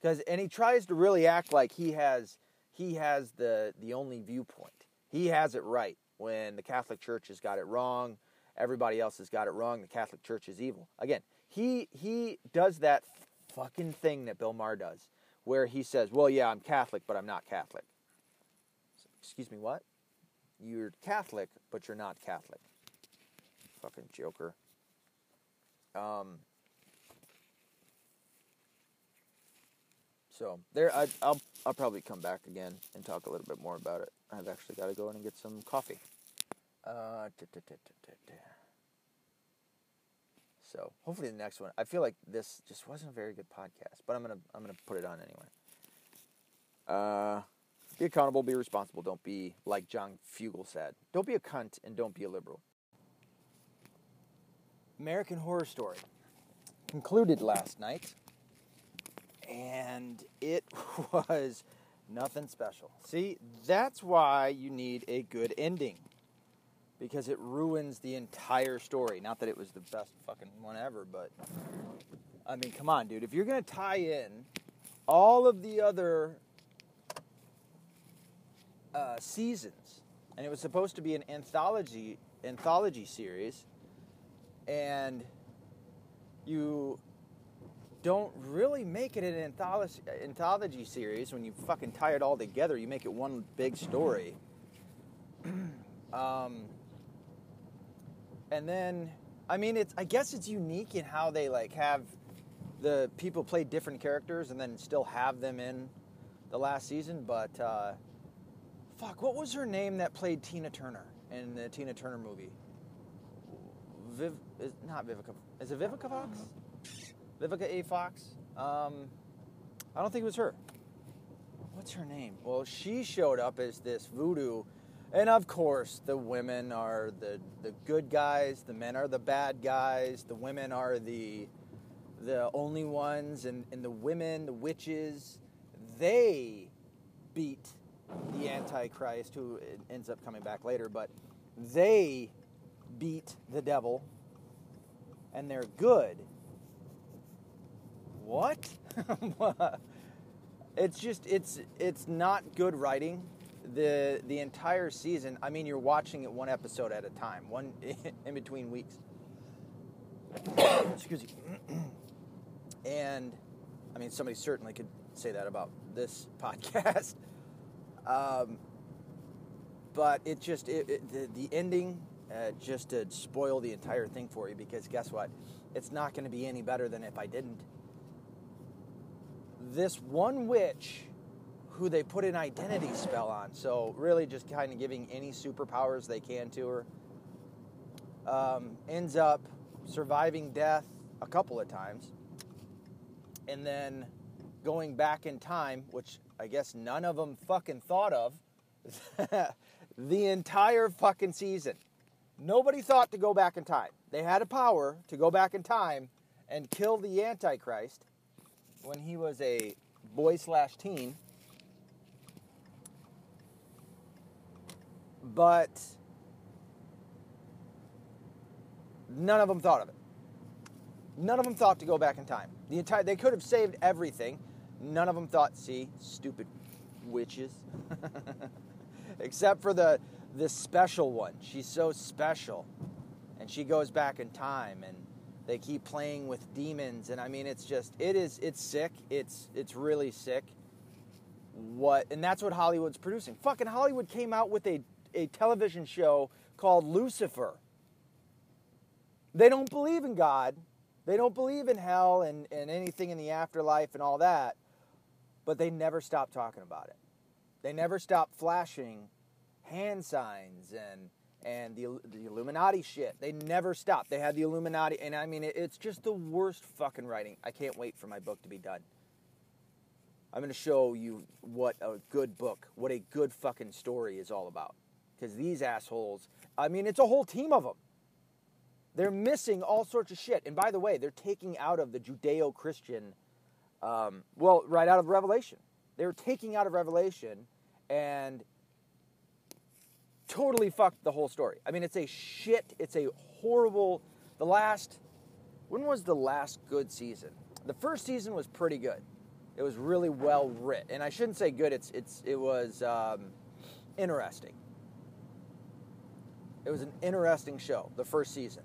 Because and he tries to really act like he has he has the the only viewpoint. He has it right when the Catholic Church has got it wrong. Everybody else has got it wrong. The Catholic Church is evil. Again, he he does that fucking thing that Bill Maher does, where he says, "Well, yeah, I'm Catholic, but I'm not Catholic." Excuse me, what? You're Catholic, but you're not Catholic. Fucking joker. Um, So there, I, will I'll probably come back again and talk a little bit more about it. I've actually got to go in and get some coffee. Uh, so hopefully the next one. I feel like this just wasn't a very good podcast, but I'm gonna I'm gonna put it on anyway. Uh, be accountable, be responsible. Don't be like John Fugelsang. Don't be a cunt and don't be a liberal. American Horror Story concluded last night and it <laughs> was nothing special. See, that's why you need a good ending. Because it ruins the entire story. Not that it was the best fucking one ever, but I mean, come on, dude. If you're gonna tie in all of the other uh, seasons, and it was supposed to be an anthology anthology series, and you don't really make it an anthology, anthology series when you fucking tie it all together. You make it one big story. <clears throat> um, and then, I mean, it's I guess it's unique in how they like have the people play different characters and then still have them in the last season. But uh, fuck, what was her name that played Tina Turner in the Tina Turner movie? Viv, is, not Vivica. Is it Vivica Fox? Vivica A. Fox. Um, I don't think it was her. What's her name? Well, she showed up as this voodoo, and of course, the women are the the good guys, the men are the bad guys, the women are the the only ones, and, and the women, the witches, they beat the Antichrist, who ends up coming back later, but they beat the devil, and they're good what? <laughs> it's just it's it's not good writing. The the entire season, I mean you're watching it one episode at a time, one <laughs> in between weeks. Excuse me. <clears throat> and I mean somebody certainly could say that about this <laughs> podcast. Um, but it just it, it, the, the ending uh, just to spoil the entire thing for you because guess what? It's not going to be any better than if I didn't this one witch who they put an identity spell on. So, really, just kind of giving any superpowers they can to her. Um, ends up surviving death a couple of times. And then going back in time, which I guess none of them fucking thought of, <laughs> the entire fucking season. Nobody thought to go back in time. They had a power to go back in time and kill the Antichrist when he was a boy slash teen. But none of them thought of it. None of them thought to go back in time. The entire they could have saved everything. None of them thought, see, stupid witches. <laughs> Except for the the special one. She's so special. And she goes back in time and they keep playing with demons, and I mean, it's just it is it's sick. It's it's really sick. What and that's what Hollywood's producing. Fucking Hollywood came out with a a television show called Lucifer. They don't believe in God. They don't believe in hell and, and anything in the afterlife and all that. But they never stop talking about it. They never stop flashing hand signs and and the, the Illuminati shit. They never stop. They had the Illuminati, and I mean, it, it's just the worst fucking writing. I can't wait for my book to be done. I'm going to show you what a good book, what a good fucking story is all about. Because these assholes, I mean, it's a whole team of them. They're missing all sorts of shit. And by the way, they're taking out of the Judeo Christian, um, well, right out of Revelation. They were taking out of Revelation and totally fucked the whole story. I mean, it's a shit, it's a horrible. The last, when was the last good season? The first season was pretty good. It was really well written, and I shouldn't say good. It's it's it was um, interesting. It was an interesting show. The first season.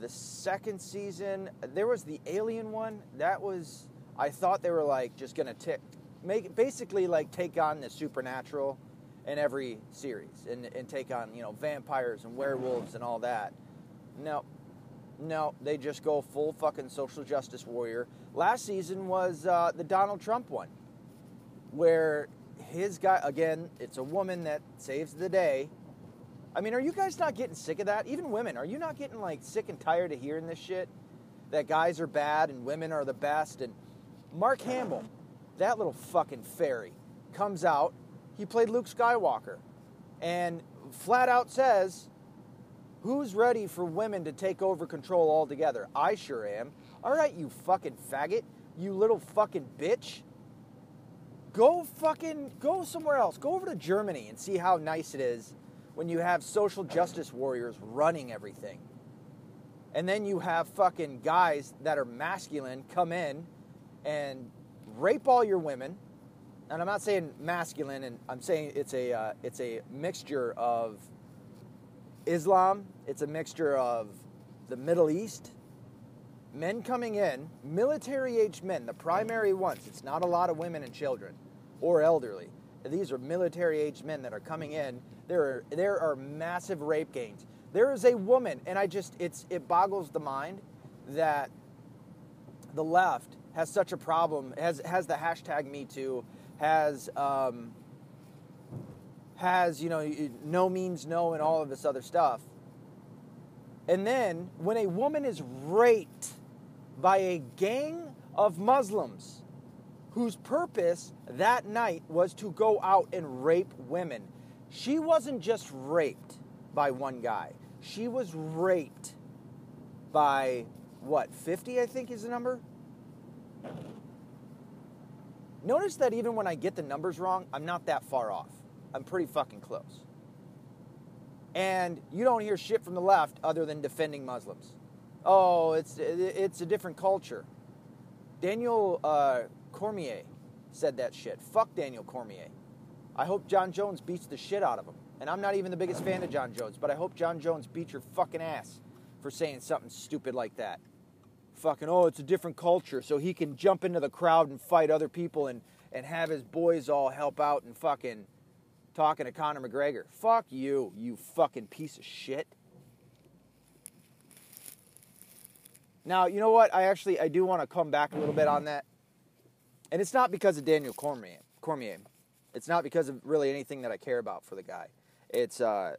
The second season, there was the alien one. That was I thought they were like just gonna tick, make basically like take on the supernatural in every series and, and take on you know vampires and werewolves and all that. No, no, they just go full fucking social justice warrior. Last season was uh, the Donald Trump one, where his guy again, it's a woman that saves the day. I mean, are you guys not getting sick of that? Even women, are you not getting like sick and tired of hearing this shit? That guys are bad and women are the best. And Mark Hamill, that little fucking fairy, comes out he played Luke Skywalker. And flat out says, Who's ready for women to take over control altogether? I sure am. All right, you fucking faggot. You little fucking bitch. Go fucking, go somewhere else. Go over to Germany and see how nice it is when you have social justice warriors running everything. And then you have fucking guys that are masculine come in and rape all your women. And I'm not saying masculine, and I'm saying it's a uh, it's a mixture of Islam. It's a mixture of the Middle East. Men coming in, military aged men, the primary ones. It's not a lot of women and children or elderly. These are military aged men that are coming in. There are, there are massive rape gangs. There is a woman, and I just, it's, it boggles the mind that the left has such a problem, has, has the hashtag Me Too, has, um, has, you know, no means no and all of this other stuff. And then when a woman is raped by a gang of Muslims whose purpose that night was to go out and rape women, she wasn't just raped by one guy. She was raped by what, 50 I think is the number? Notice that even when I get the numbers wrong, I'm not that far off. I'm pretty fucking close. And you don't hear shit from the left other than defending Muslims. Oh, it's it's a different culture. Daniel uh, Cormier said that shit. Fuck Daniel Cormier. I hope Jon Jones beats the shit out of him. And I'm not even the biggest fan of Jon Jones, but I hope Jon Jones beats your fucking ass for saying something stupid like that. Fucking, oh, it's a different culture, so he can jump into the crowd and fight other people and, and have his boys all help out and fucking talking to Conor McGregor. Fuck you, you fucking piece of shit. Now, you know what? I actually I do want to come back a little bit on that. And it's not because of Daniel Cormier. Cormier. It's not because of really anything that I care about for the guy. It's uh,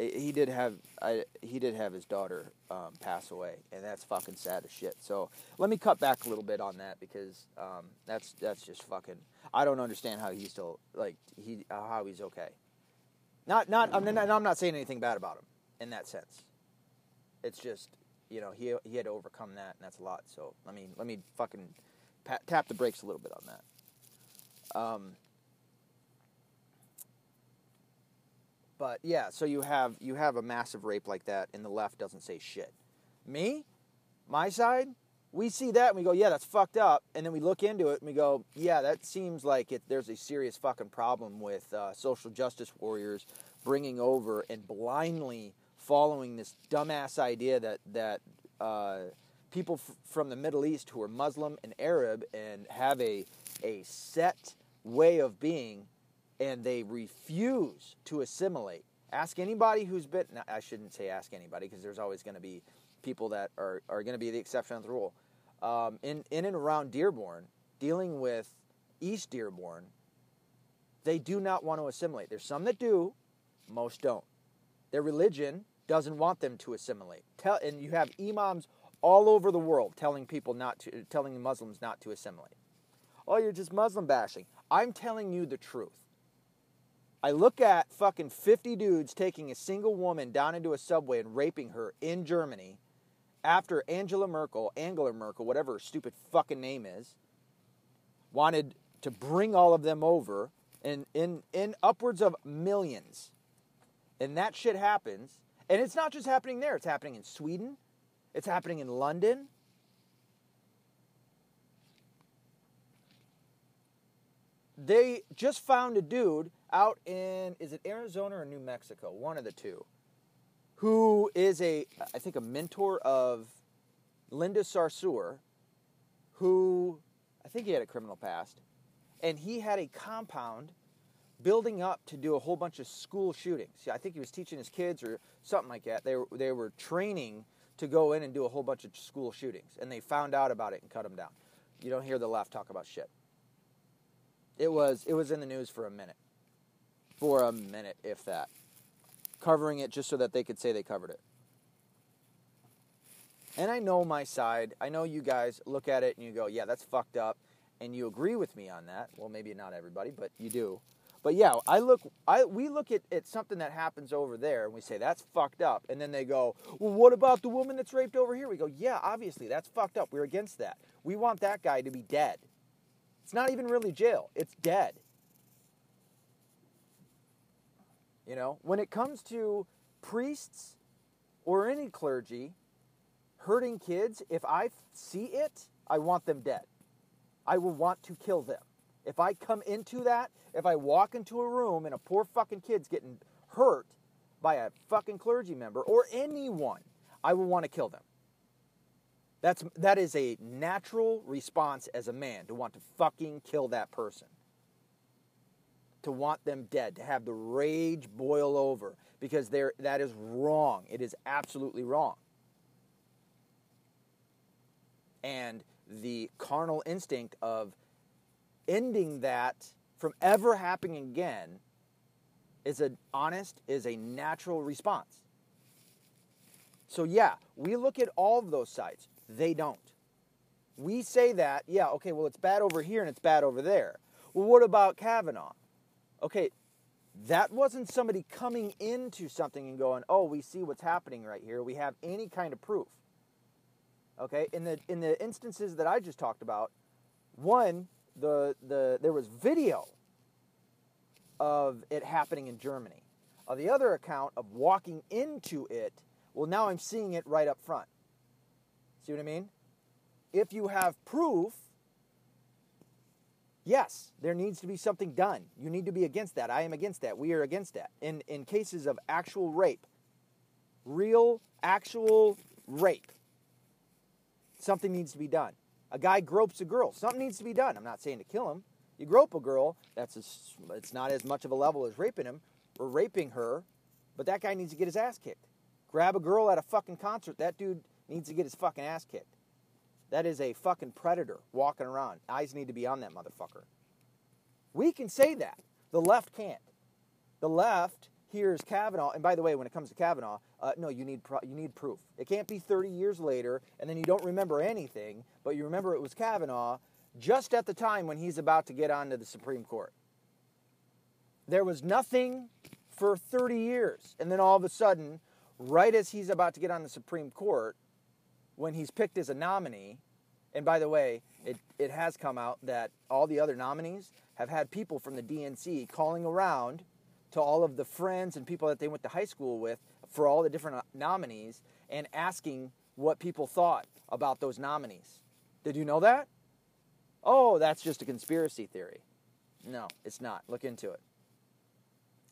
he did have I, he did have his daughter um, pass away, and that's fucking sad as shit. So let me cut back a little bit on that because um, that's that's just fucking. I don't understand how he's still like he how he's okay. Not not I'm not, I'm not saying anything bad about him in that sense. It's just you know he he had to overcome that, and that's a lot. So let me let me fucking pat, tap the brakes a little bit on that. Um, But yeah, so you have you have a massive rape like that, and the left doesn't say shit. Me, my side, we see that and we go, yeah, that's fucked up, and then we look into it and we go, yeah, that seems like it, there's a serious fucking problem with uh, social justice warriors bringing over and blindly following this dumbass idea that that uh, people f- from the Middle East who are Muslim and Arab and have a a set way of being and they refuse to assimilate. Ask anybody who's been, I shouldn't say ask anybody because there's always going to be people that are, are going to be the exception of the rule. Um, in, in and around Dearborn, dealing with East Dearborn, they do not want to assimilate. There's some that do, most don't. Their religion doesn't want them to assimilate. Tell, and you have imams all over the world telling people not to, telling Muslims not to assimilate. Oh, you're just Muslim bashing. I'm telling you the truth. I look at fucking 50 dudes taking a single woman down into a subway and raping her in Germany after Angela Merkel, Angela Merkel, whatever her stupid fucking name is, wanted to bring all of them over in, in, in upwards of millions. And that shit happens. And it's not just happening there, it's happening in Sweden, it's happening in London. They just found a dude out in is it Arizona or New Mexico, one of the two, who is a I think a mentor of Linda Sarsour, who I think he had a criminal past, and he had a compound building up to do a whole bunch of school shootings. I think he was teaching his kids or something like that. They were, they were training to go in and do a whole bunch of school shootings, and they found out about it and cut them down. You don't hear the left talk about shit. It was it was in the news for a minute for a minute, if that. Covering it just so that they could say they covered it. And I know my side. I know you guys look at it and you go, yeah, that's fucked up. And you agree with me on that. Well, maybe not everybody, but you do. But yeah, I look, I, we look at, at something that happens over there and we say, that's fucked up. And then they go, well, what about the woman that's raped over here? We go, yeah, obviously, that's fucked up. We're against that. We want that guy to be dead. It's not even really jail, it's dead. You know, when it comes to priests or any clergy hurting kids, if I see it, I want them dead. I will want to kill them. If I come into that, if I walk into a room and a poor fucking kid's getting hurt by a fucking clergy member or anyone, I will want to kill them. That's that is a natural response as a man to want to fucking kill that person. To want them dead, to have the rage boil over because there that is wrong. It is absolutely wrong. And the carnal instinct of ending that from ever happening again is an honest is a natural response. So yeah, we look at all of those sides. They don't. We say that, yeah, okay, well it's bad over here and it's bad over there. Well, what about Kavanaugh? Okay, that wasn't somebody coming into something and going, "Oh, we see what's happening right here. We have any kind of proof." Okay, in the in the instances that I just talked about, one the the there was video of it happening in Germany. On the other account of walking into it, well, now I'm seeing it right up front. See what I mean? If you have proof, yes, there needs to be something done. You need to be against that. I am against that. We are against that. In in cases of actual rape, real actual rape, something needs to be done. A guy gropes a girl. Something needs to be done. I'm not saying to kill him. You grope a girl, that's a, it's not as much of a level as raping him or raping her, but that guy needs to get his ass kicked. Grab a girl at a fucking concert, that dude needs to get his fucking ass kicked. That is a fucking predator walking around. Eyes need to be on that motherfucker. We can say that. The left can't. The left hears Kavanaugh, and by the way, when it comes to Kavanaugh, uh, no, you need pro- you need proof. It can't be 30 years later, and then you don't remember anything, but you remember it was Kavanaugh just at the time when he's about to get onto the Supreme Court. There was nothing for 30 years, and then all of a sudden, right as he's about to get on the Supreme Court, when he's picked as a nominee, and by the way, it, it has come out that all the other nominees have had people from the DNC calling around to all of the friends and people that they went to high school with for all the different uh, nominees and asking what people thought about those nominees. Did you know that? Oh, that's just a conspiracy theory. No, it's not. Look into it.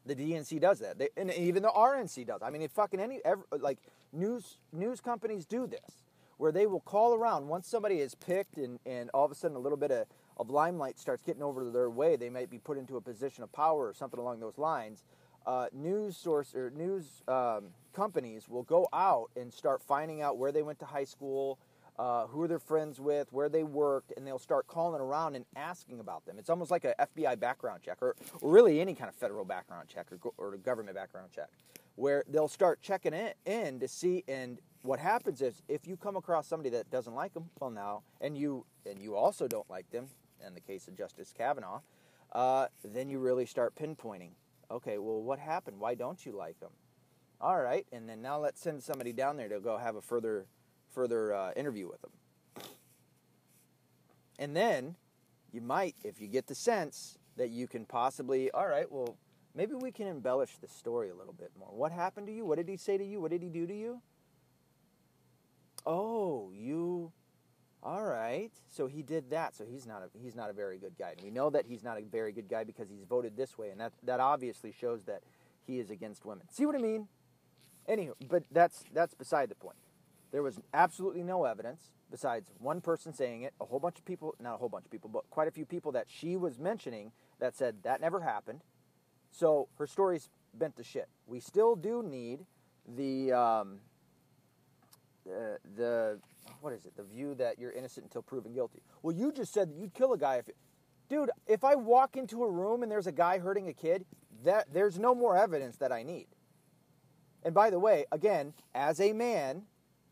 The DNC does that, they, and even the RNC does. I mean, fucking any like news news companies do this, where they will call around once somebody is picked, and and all of a sudden a little bit of of limelight starts getting over their way, they might be put into a position of power or something along those lines. Uh, news source or news um, companies will go out and start finding out where they went to high school, uh, who their friends with, where they worked, and they'll start calling around and asking about them. It's almost like a FBI background check, or, or really any kind of federal background check or, or government background check, where they'll start checking in, in to see. And what happens is, if you come across somebody that doesn't like them, well, now, and you and you also don't like them, in the case of Justice Kavanaugh, uh, then you really start pinpointing. Okay, well, what happened? Why don't you like them? All right, and then now let's send somebody down there to go have a further further uh, interview with them. And then you might, if you get the sense that you can possibly, all right, well, maybe we can embellish the story a little bit more. What happened to you? What did he say to you? What did he do to you? Oh, you all right. So he did that. So he's not a he's not a very good guy. And we know that he's not a very good guy because he's voted this way, and that that obviously shows that he is against women. See what I mean? Anywho, but that's that's beside the point. There was absolutely no evidence besides one person saying it, a whole bunch of people, not a whole bunch of people, but quite a few people that she was mentioning that said that never happened. So her story's bent to shit. We still do need the um, the, what is it? The view that you're innocent until proven guilty. Well, you just said that you'd kill a guy if, dude. If I walk into a room and there's a guy hurting a kid, that there's no more evidence that I need. And by the way, again, as a man,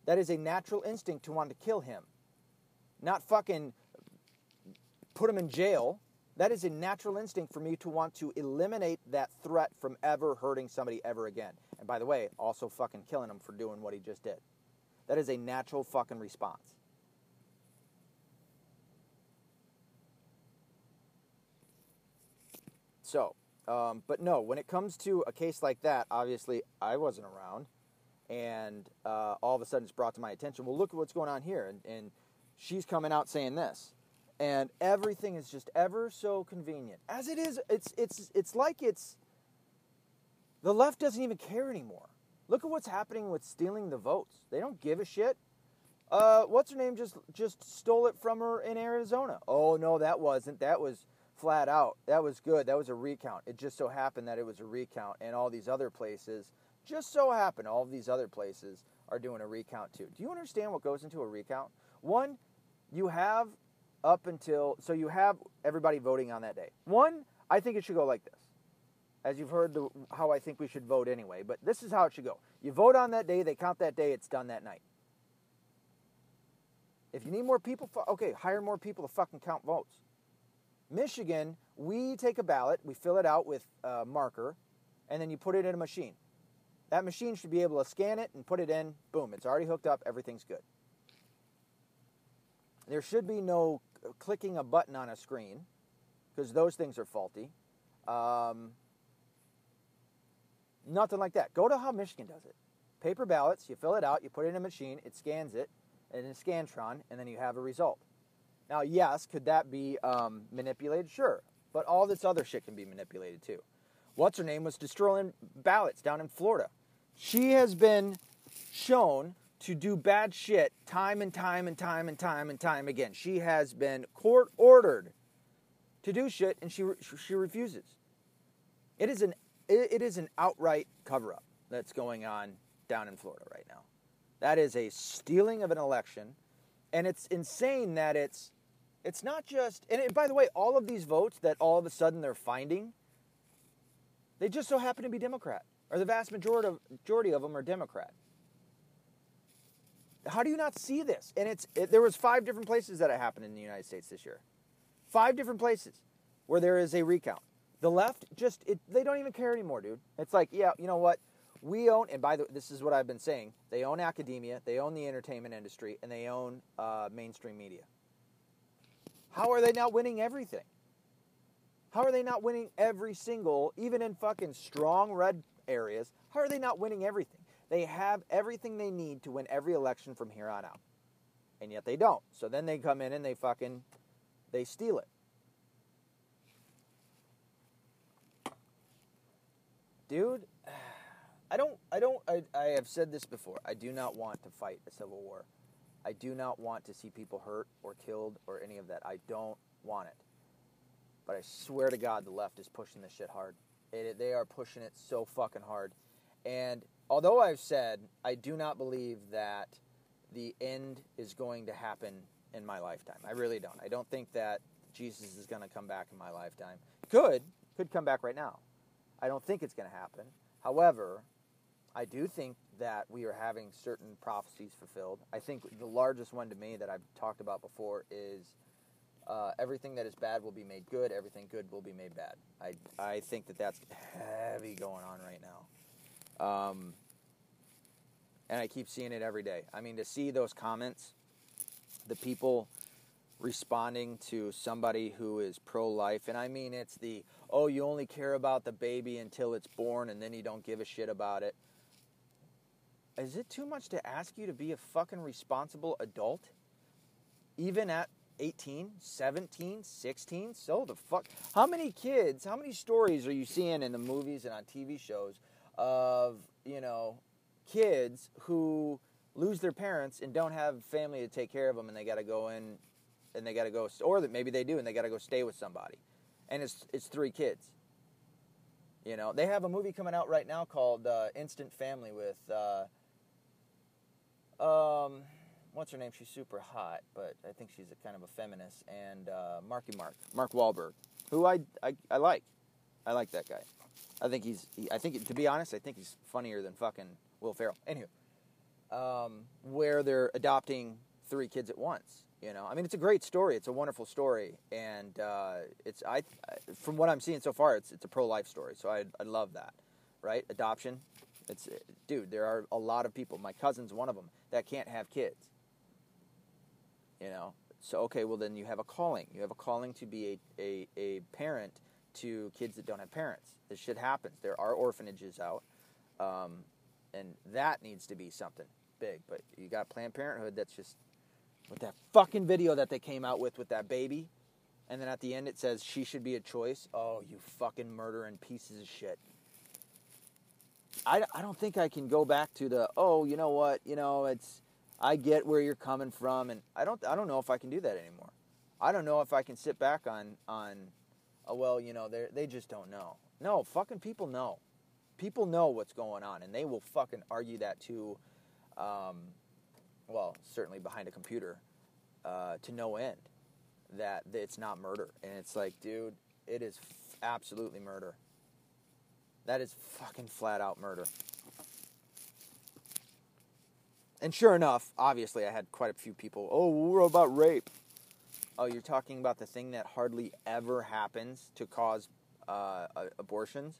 that is a natural instinct to want to kill him, not fucking put him in jail. That is a natural instinct for me to want to eliminate that threat from ever hurting somebody ever again. And by the way, also fucking killing him for doing what he just did. That is a natural fucking response. So, um, but no, when it comes to a case like that, obviously I wasn't around. and uh, all of a sudden it's brought to my attention. Well, look at what's going on here, and, and she's coming out saying this, and everything is just ever so convenient. As it is, it's it's it's like it's the left doesn't even care anymore. Look at what's happening with stealing the votes. They don't give a shit. Uh, what's her name just just stole it from her in Arizona? Oh no, that wasn't. That was flat out. That was good. That was a recount. It just so happened that it was a recount, and all these other places just so happened all these other places are doing a recount too. Do you understand what goes into a recount? One, you have up until so you have everybody voting on that day. One, I think it should go like this. As you've heard the, how I think we should vote anyway, but this is how it should go. You vote on that day, they count that day, it's done that night. If you need more people, okay, hire more people to fucking count votes. Michigan, we take a ballot, we fill it out with a marker, and then you put it in a machine. That machine should be able to scan it and put it in. Boom, it's already hooked up. Everything's good. There should be no clicking a button on a screen because those things are faulty. Um, nothing like that. Go to how Michigan does it. Paper ballots, you fill it out, you put it in a machine, it scans it in a Scantron, and then you have a result. Now, yes, could that be um, manipulated? Sure. But all this other shit can be manipulated too. What's her name was destroying ballots down in Florida. She has been shown to do bad shit time and time and time and time and time again. She has been court ordered to do shit and she she refuses. It is an it is an outright cover up that's going on down in Florida right now. That is a stealing of an election and it's insane that it's it's not just and by the way all of these votes that all of a sudden they're finding they just so happen to be Democrat or the vast majority of, majority of them are Democrat. How do you not see this? And it's it, there was five different places that it happened in the United States this year. Five different places where there is a recount. The left just it, they don't even care anymore, dude. It's like, yeah, you know what? We own, and by the way, this is what I've been saying. They own academia, they own the entertainment industry, and they own uh, mainstream media. How are they not winning everything? How are they not winning every single, even in fucking strong red areas. How are they not winning everything? They have everything they need to win every election from here on out. And yet they don't. So then they come in and they fucking they steal it. Dude, <sighs> I don't I don't I, I have said this before. I do not want to fight a civil war. I do not want to see people hurt or killed or any of that. I don't want it. But I swear to God the left is pushing this shit hard. It, they are pushing it so fucking hard. And although I've said I do not believe that the end is going to happen in my lifetime, I really don't. I don't think that Jesus is going to come back in my lifetime. Could could come back right now. I don't think it's going to happen. However, I do think that we are having certain prophecies fulfilled. I think the largest one to me that I've talked about before is uh, everything that is bad will be made good. Everything good will be made bad. I, I think that that's heavy going on right now. Um, and I keep seeing it every day. I mean, to see those comments, the people responding to somebody who is pro life, and I mean, it's the, oh, you only care about the baby until it's born and then you don't give a shit about it. Is it too much to ask you to be a fucking responsible adult? Even at 18, 17, 16. So the fuck. How many kids, how many stories are you seeing in the movies and on TV shows of, you know, kids who lose their parents and don't have family to take care of them and they got to go in and they got to go, or that maybe they do and they got to go stay with somebody. And it's, it's three kids. You know, they have a movie coming out right now called uh, Instant Family with, uh, um, what's her name? She's super hot, but I think she's a kind of a feminist. And uh, Marky Mark, Mark Wahlberg, who I, I, I like. I like that guy. I think he's. He, I think to be honest, I think he's funnier than fucking Will Ferrell. Anywho, um, where they're adopting three kids at once. You know, I mean, it's a great story. It's a wonderful story, and uh, it's I, from what I'm seeing so far, it's it's a pro life story. So I I love that, right? Adoption. It's dude. There are a lot of people. My cousin's one of them that can't have kids you know, so okay, well then you have a calling. You have a calling to be a, a, a parent to kids that don't have parents. This shit happens. There are orphanages out, um, and that needs to be something big. But you got Planned Parenthood that's just with that fucking video that they came out with with that baby, and then at the end it says she should be a choice. Oh, you fucking murdering pieces of shit. I, I don't think I can go back to the oh you know what you know it's I get where you're coming from and I don't I don't know if I can do that anymore. I don't know if I can sit back on on oh well you know they they just don't know. No, fucking people know. People know what's going on and they will fucking argue that too um, well, certainly behind a computer uh, to no end that it's not murder. And it's like, dude, it is f- absolutely murder. That is fucking flat out murder. And sure enough, obviously, I had quite a few people. Oh, what about rape? Oh, you're talking about the thing that hardly ever happens to cause uh, abortions.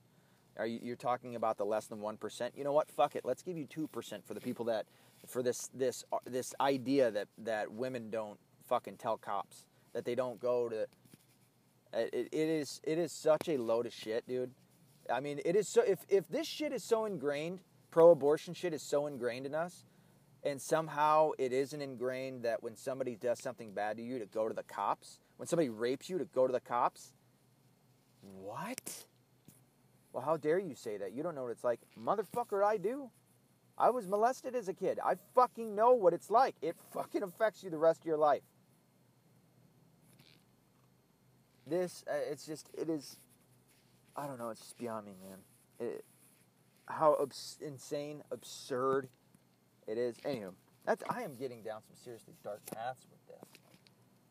Are you, you're talking about the less than one percent? You know what? Fuck it. Let's give you two percent for the people that, for this this uh, this idea that that women don't fucking tell cops that they don't go to. It, it is it is such a load of shit, dude. I mean, it is so. If if this shit is so ingrained, pro-abortion shit is so ingrained in us, and somehow it isn't ingrained that when somebody does something bad to you to go to the cops, when somebody rapes you to go to the cops. What? Well, how dare you say that? You don't know what it's like. Motherfucker, I do. I was molested as a kid. I fucking know what it's like. It fucking affects you the rest of your life. This, uh, it's just, it is, I don't know, it's just beyond me, man. It, how insane, absurd it is. Anywho, that's, I am getting down some seriously dark paths with this.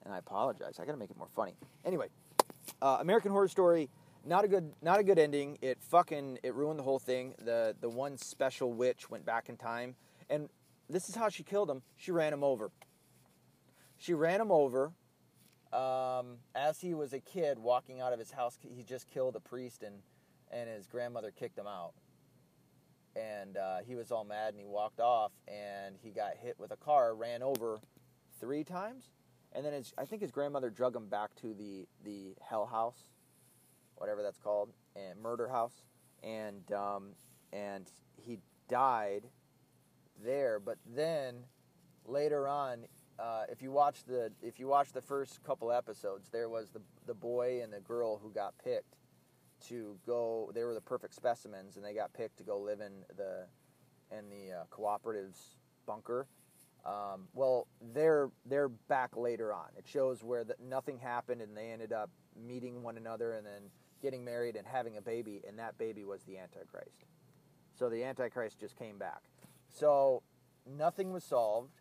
And I apologize. I gotta make it more funny. Anyway, uh, American Horror Story not a good not a good ending. It fucking it ruined the whole thing. The the one special witch went back in time and this is how she killed him. She ran him over. She ran him over um, as he was a kid walking out of his house. He just killed a priest and and his grandmother kicked him out. And uh, he was all mad and he walked off and he got hit with a car, ran over three times, and then his, I think his grandmother drug him back to the the hell house whatever that's called, and Murder House, and um, and he died there. But then later on, uh, if you watch the if you watch the first couple episodes, there was the the boy and the girl who got picked to go. They were the perfect specimens, and they got picked to go live in the in the uh, cooperatives bunker. Um, well, they're they're back later on. It shows where the, nothing happened, and they ended up meeting one another, and then getting married and having a baby, and that baby was the Antichrist. So the Antichrist just came back. So nothing was solved.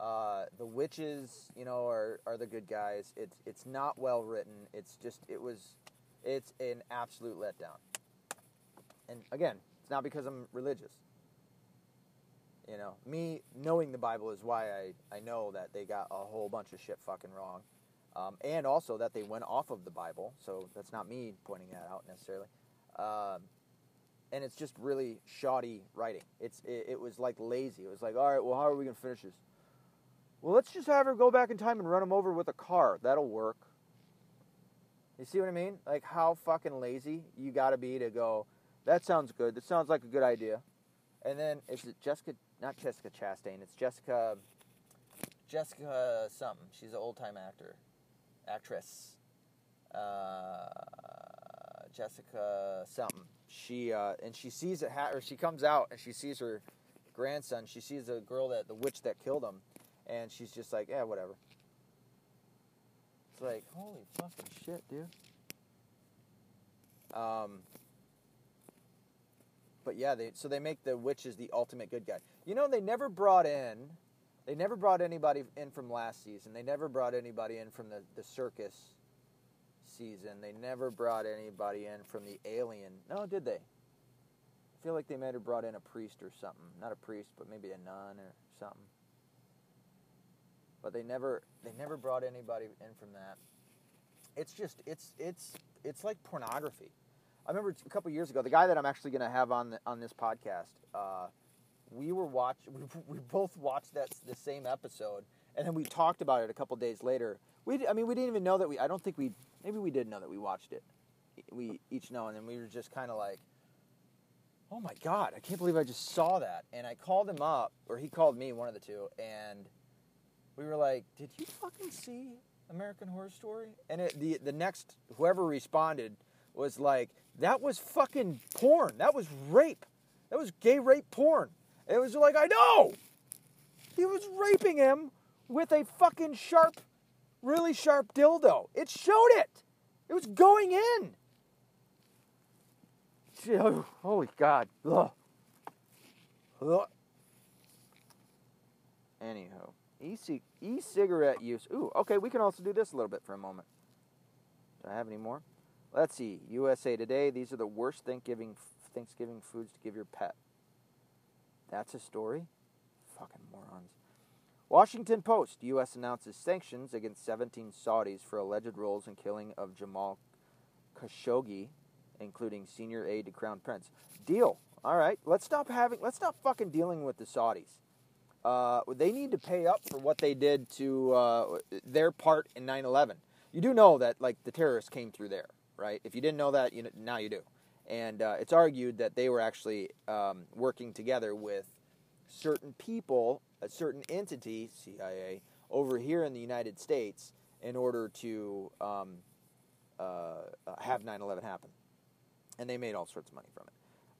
Uh, the witches, you know, are, are the good guys. It's it's not well written. It's just it was, it's an absolute letdown. And again, it's not because I'm religious. You know, me knowing the Bible is why I, I know that they got a whole bunch of shit fucking wrong um, and also that they went off of the Bible. So that's not me pointing that out necessarily. Um, and it's just really shoddy writing. It's it, it, was like lazy. It was like, all right, well, how are we gonna finish this? Well, let's just have her go back in time and run him over with a car. That'll work. You see what I mean? Like how fucking lazy you got to be to go. That sounds good. That sounds like a good idea. And then is it Jessica? Not Jessica Chastain. It's Jessica. Jessica something. She's an old time actor actress, uh, Jessica something. She uh, and she sees it, ha- or she comes out and she sees her grandson. She sees the girl that the witch that killed him, and she's just like, yeah, whatever. It's like, holy fucking shit, dude. Um, but yeah, they so they make the witches the ultimate good guy. You know, they never brought in they never brought anybody in from last season. They never brought anybody in from the, the circus season. They never brought anybody in from the alien. No, did they? I feel like they might have brought in a priest or something. Not a priest, but maybe a nun or something. But they never they never brought anybody in from that. It's just it's it's it's like pornography. I remember a couple years ago, the guy that I'm actually going to have on the, on this podcast. Uh, we were watch <laughs> we, we both watched that the same episode and then we talked about it a couple days later we i mean we didn't even know that we i don't think we maybe we did know that we watched it we each know and then we were just kind of like oh my god, I can't believe I just saw that. And I called him up, or he called me, one of the two, and we were like, did you fucking see American Horror Story? And it, the the next whoever responded was like, that was fucking porn. That was rape. That was gay rape porn. It was like, I know. He was raping him with a fucking sharp, really sharp dildo. It showed it. It was going in. Oh, holy God. Anywho, e e-cigarette use. Ooh, okay, we can also do this a little bit for a moment. Do I have any more? Let's see. USA Today. These are the worst Thanksgiving Thanksgiving foods to give your pet. That's a story. Fucking morons. Washington Post. U.S. announces sanctions against 17 Saudis for alleged roles in killing of Jamal Khashoggi, including senior aide to Crown Prince. Deal. All right. Let's stop having. Let's stop fucking dealing with the Saudis. Uh, they need to pay up for what they did to uh, their part in 9/11. You do know that like the terrorists came through there, right? If you didn't know that, you know, now you do. And uh, it's argued that they were actually um, working together with certain people, a certain entity, CIA, over here in the United States in order to um, uh, have 9 11 happen. And they made all sorts of money from it.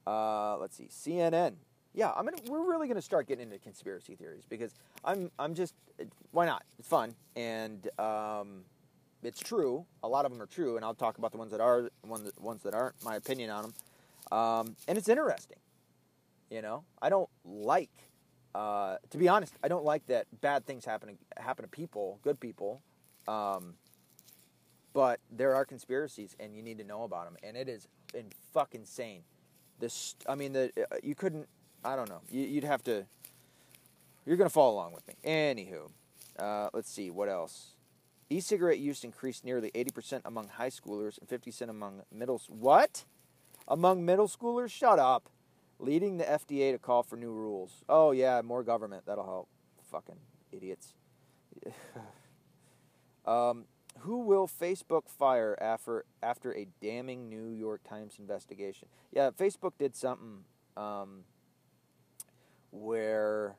Uh, let's see, CNN. Yeah, I'm gonna, we're really going to start getting into conspiracy theories because I'm, I'm just, why not? It's fun. And um, it's true. A lot of them are true, and I'll talk about the ones that are ones ones that aren't. My opinion on them, um, and it's interesting. You know, I don't like. Uh, to be honest, I don't like that bad things happen to, happen to people, good people. Um, but there are conspiracies, and you need to know about them, and it is in fucking insane. This, I mean, the uh, you couldn't. I don't know. You, would have to. You're gonna follow along with me. Anywho, uh, let's see what else. E-cigarette use increased nearly 80% among high schoolers and 50% among middle what? Among middle schoolers? Shut up. Leading the FDA to call for new rules. Oh yeah, more government. That'll help. Fucking idiots. <sighs> um, who will Facebook fire after after a damning New York Times investigation? Yeah, Facebook did something um, where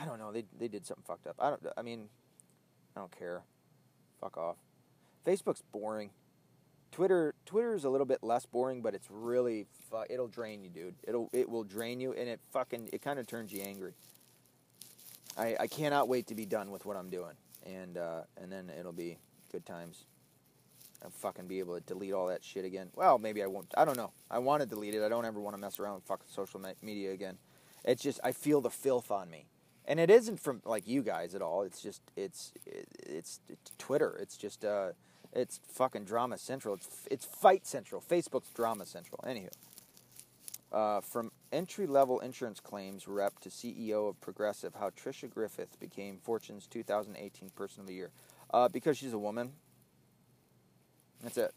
I don't know. They they did something fucked up. I don't. I mean, I don't care. Fuck off. Facebook's boring. Twitter Twitter is a little bit less boring, but it's really fu- it'll drain you, dude. It'll it will drain you, and it fucking it kind of turns you angry. I I cannot wait to be done with what I'm doing, and uh, and then it'll be good times. I'll fucking be able to delete all that shit again. Well, maybe I won't. I don't know. I want to delete it. I don't ever want to mess around with fucking social media again. It's just I feel the filth on me and it isn't from like you guys at all. It's just it's it's, it's Twitter. It's just uh, it's fucking drama central. It's it's fight central. Facebook's drama central. Anywho, uh, from entry level insurance claims rep to CEO of Progressive, how Tricia Griffith became Fortune's 2018 Person of the Year, uh, because she's a woman. That's it.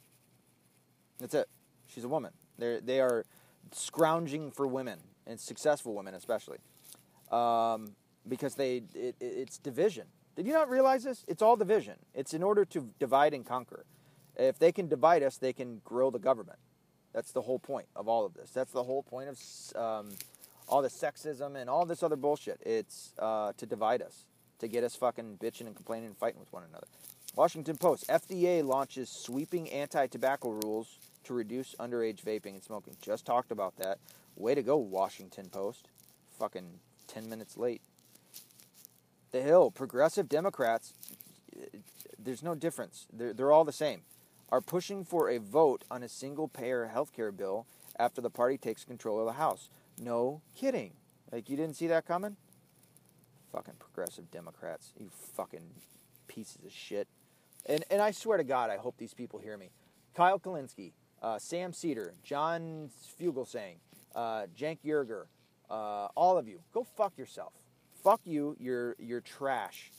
That's it. She's a woman. They they are scrounging for women and successful women especially. Um, because they it, it's division. Did you not realize this? It's all division. It's in order to divide and conquer. If they can divide us, they can grow the government. That's the whole point of all of this. That's the whole point of um, all the sexism and all this other bullshit. It's uh, to divide us, to get us fucking bitching and complaining and fighting with one another. Washington Post FDA launches sweeping anti tobacco rules to reduce underage vaping and smoking. Just talked about that. Way to go, Washington Post. Fucking 10 minutes late the Hill, progressive Democrats, there's no difference. They're, they're all the same, are pushing for a vote on a single payer health care bill after the party takes control of the House. No kidding. Like, you didn't see that coming? Fucking progressive Democrats. You fucking pieces of shit. And, and I swear to God, I hope these people hear me. Kyle Kulinski, uh, Sam Seder, John Fugelsang, uh, Cenk Uygur, uh, all of you, go fuck yourself. Fuck you, you're you're trash.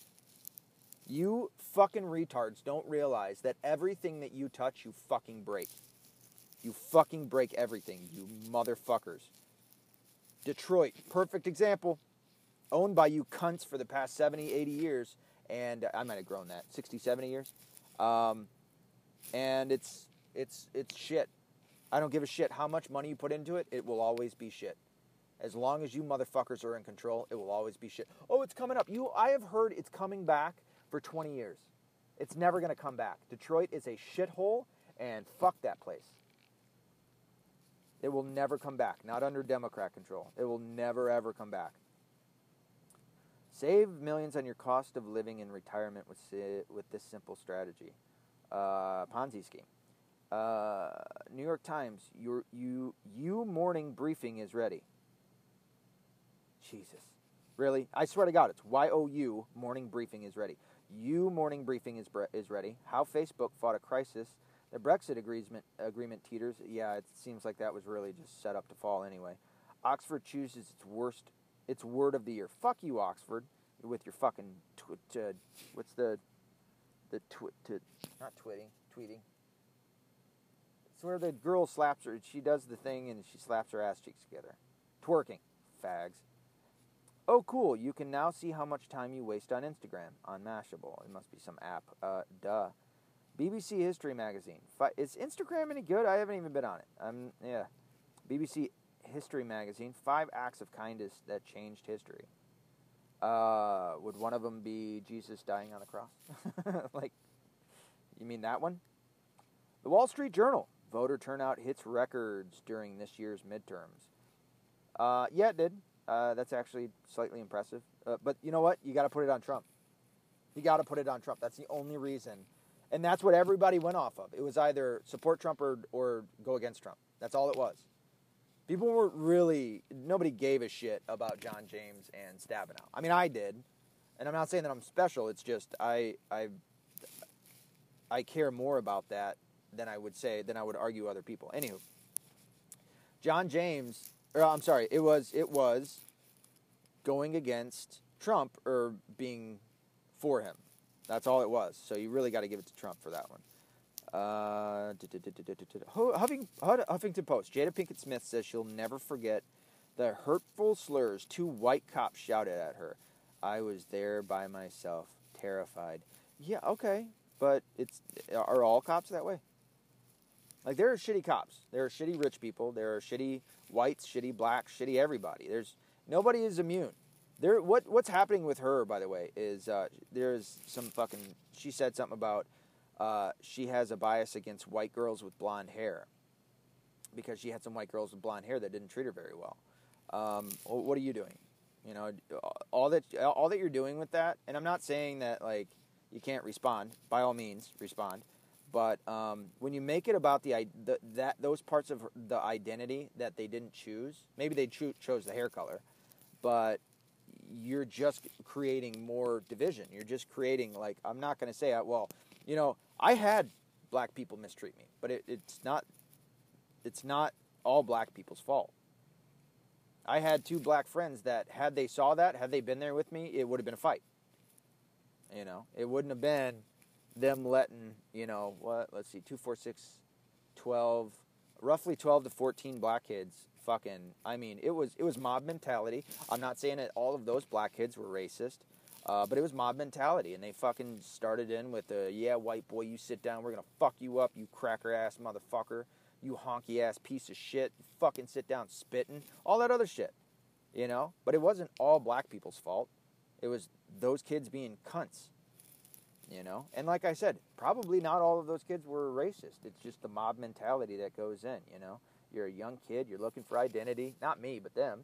You fucking retards don't realize that everything that you touch, you fucking break. You fucking break everything, you motherfuckers. Detroit, perfect example. Owned by you cunts for the past 70, 80 years. And I might have grown that, 60, 70 years. Um, and it's it's it's shit. I don't give a shit how much money you put into it, it will always be shit. As long as you motherfuckers are in control, it will always be shit. Oh, it's coming up. You I have heard it's coming back for 20 years. It's never going to come back. Detroit is a shithole and fuck that place. It will never come back, not under Democrat control. It will never ever come back. Save millions on your cost of living in retirement with with this simple strategy. Uh, Ponzi scheme. Uh, New York Times, your you you morning briefing is ready. Jesus, really? I swear to God, it's Y O U morning briefing is ready. You morning briefing is is ready. How Facebook fought a crisis. The Brexit agreement agreement teeters. Yeah, it seems like that was really just set up to fall anyway. Oxford chooses its worst its word of the year. Fuck you, Oxford, with your fucking tw- uh, what's the the tw- to, not twitting, tweeting. It's where the girl slaps her. She does the thing and she slaps her ass cheeks together. Twerking, fags. Oh, cool. You can now see how much time you waste on Instagram on Mashable. It must be some app. Uh, duh. BBC History Magazine. Is Instagram any good? I haven't even been on it. I'm, yeah. BBC History Magazine. Five acts of kindness that changed history. Uh, would one of them be Jesus dying on the cross? <laughs> like, you mean that one? The Wall Street Journal. Voter turnout hits records during this year's midterms. Uh, yeah, it did. Uh, that's actually slightly impressive. Uh, but you know what? You got to put it on Trump. You got to put it on Trump. That's the only reason. And that's what everybody went off of. It was either support Trump or, or go against Trump. That's all it was. People weren't really, nobody gave a shit about John James and Stabenow. I mean, I did. And I'm not saying that I'm special. It's just I, I, I care more about that than I would say, than I would argue other people. Anywho, John James or I'm sorry, it was it was going against Trump or being for him. That's all it was. So you really got to give it to Trump for that one. Huffington Post. Jada Pinkett Smith says she'll never forget the hurtful slurs two white cops shouted at her. I was there by myself, terrified. Yeah, okay, but it's are all cops that way? Like there are shitty cops. There are shitty rich people. There are shitty whites, shitty blacks, shitty everybody. There's nobody is immune. There, what what's happening with her, by the way, is uh, there's some fucking. She said something about uh, she has a bias against white girls with blonde hair because she had some white girls with blonde hair that didn't treat her very well. Um, what are you doing? You know, all that all that you're doing with that, and I'm not saying that like you can't respond. By all means, respond. But um, when you make it about the, the, that those parts of the identity that they didn't choose, maybe they cho- chose the hair color, but you're just creating more division. You're just creating like I'm not going to say uh, well, you know, I had black people mistreat me, but it, it's not it's not all black people's fault. I had two black friends that had they saw that, had they been there with me, it would have been a fight. You know, it wouldn't have been them letting, you know, what, let's see, 2, 4, 6, 12, roughly 12 to 14 black kids fucking, I mean, it was, it was mob mentality. I'm not saying that all of those black kids were racist, uh, but it was mob mentality. And they fucking started in with the, yeah, white boy, you sit down, we're going to fuck you up, you cracker ass motherfucker, you honky ass piece of shit, fucking sit down spitting, all that other shit, you know? But it wasn't all black people's fault. It was those kids being cunts you know? And like i said probably not all of those kids were racist. It's just the mob mentality that goes in you know? You're a young kid you're looking for identity. Not me but them.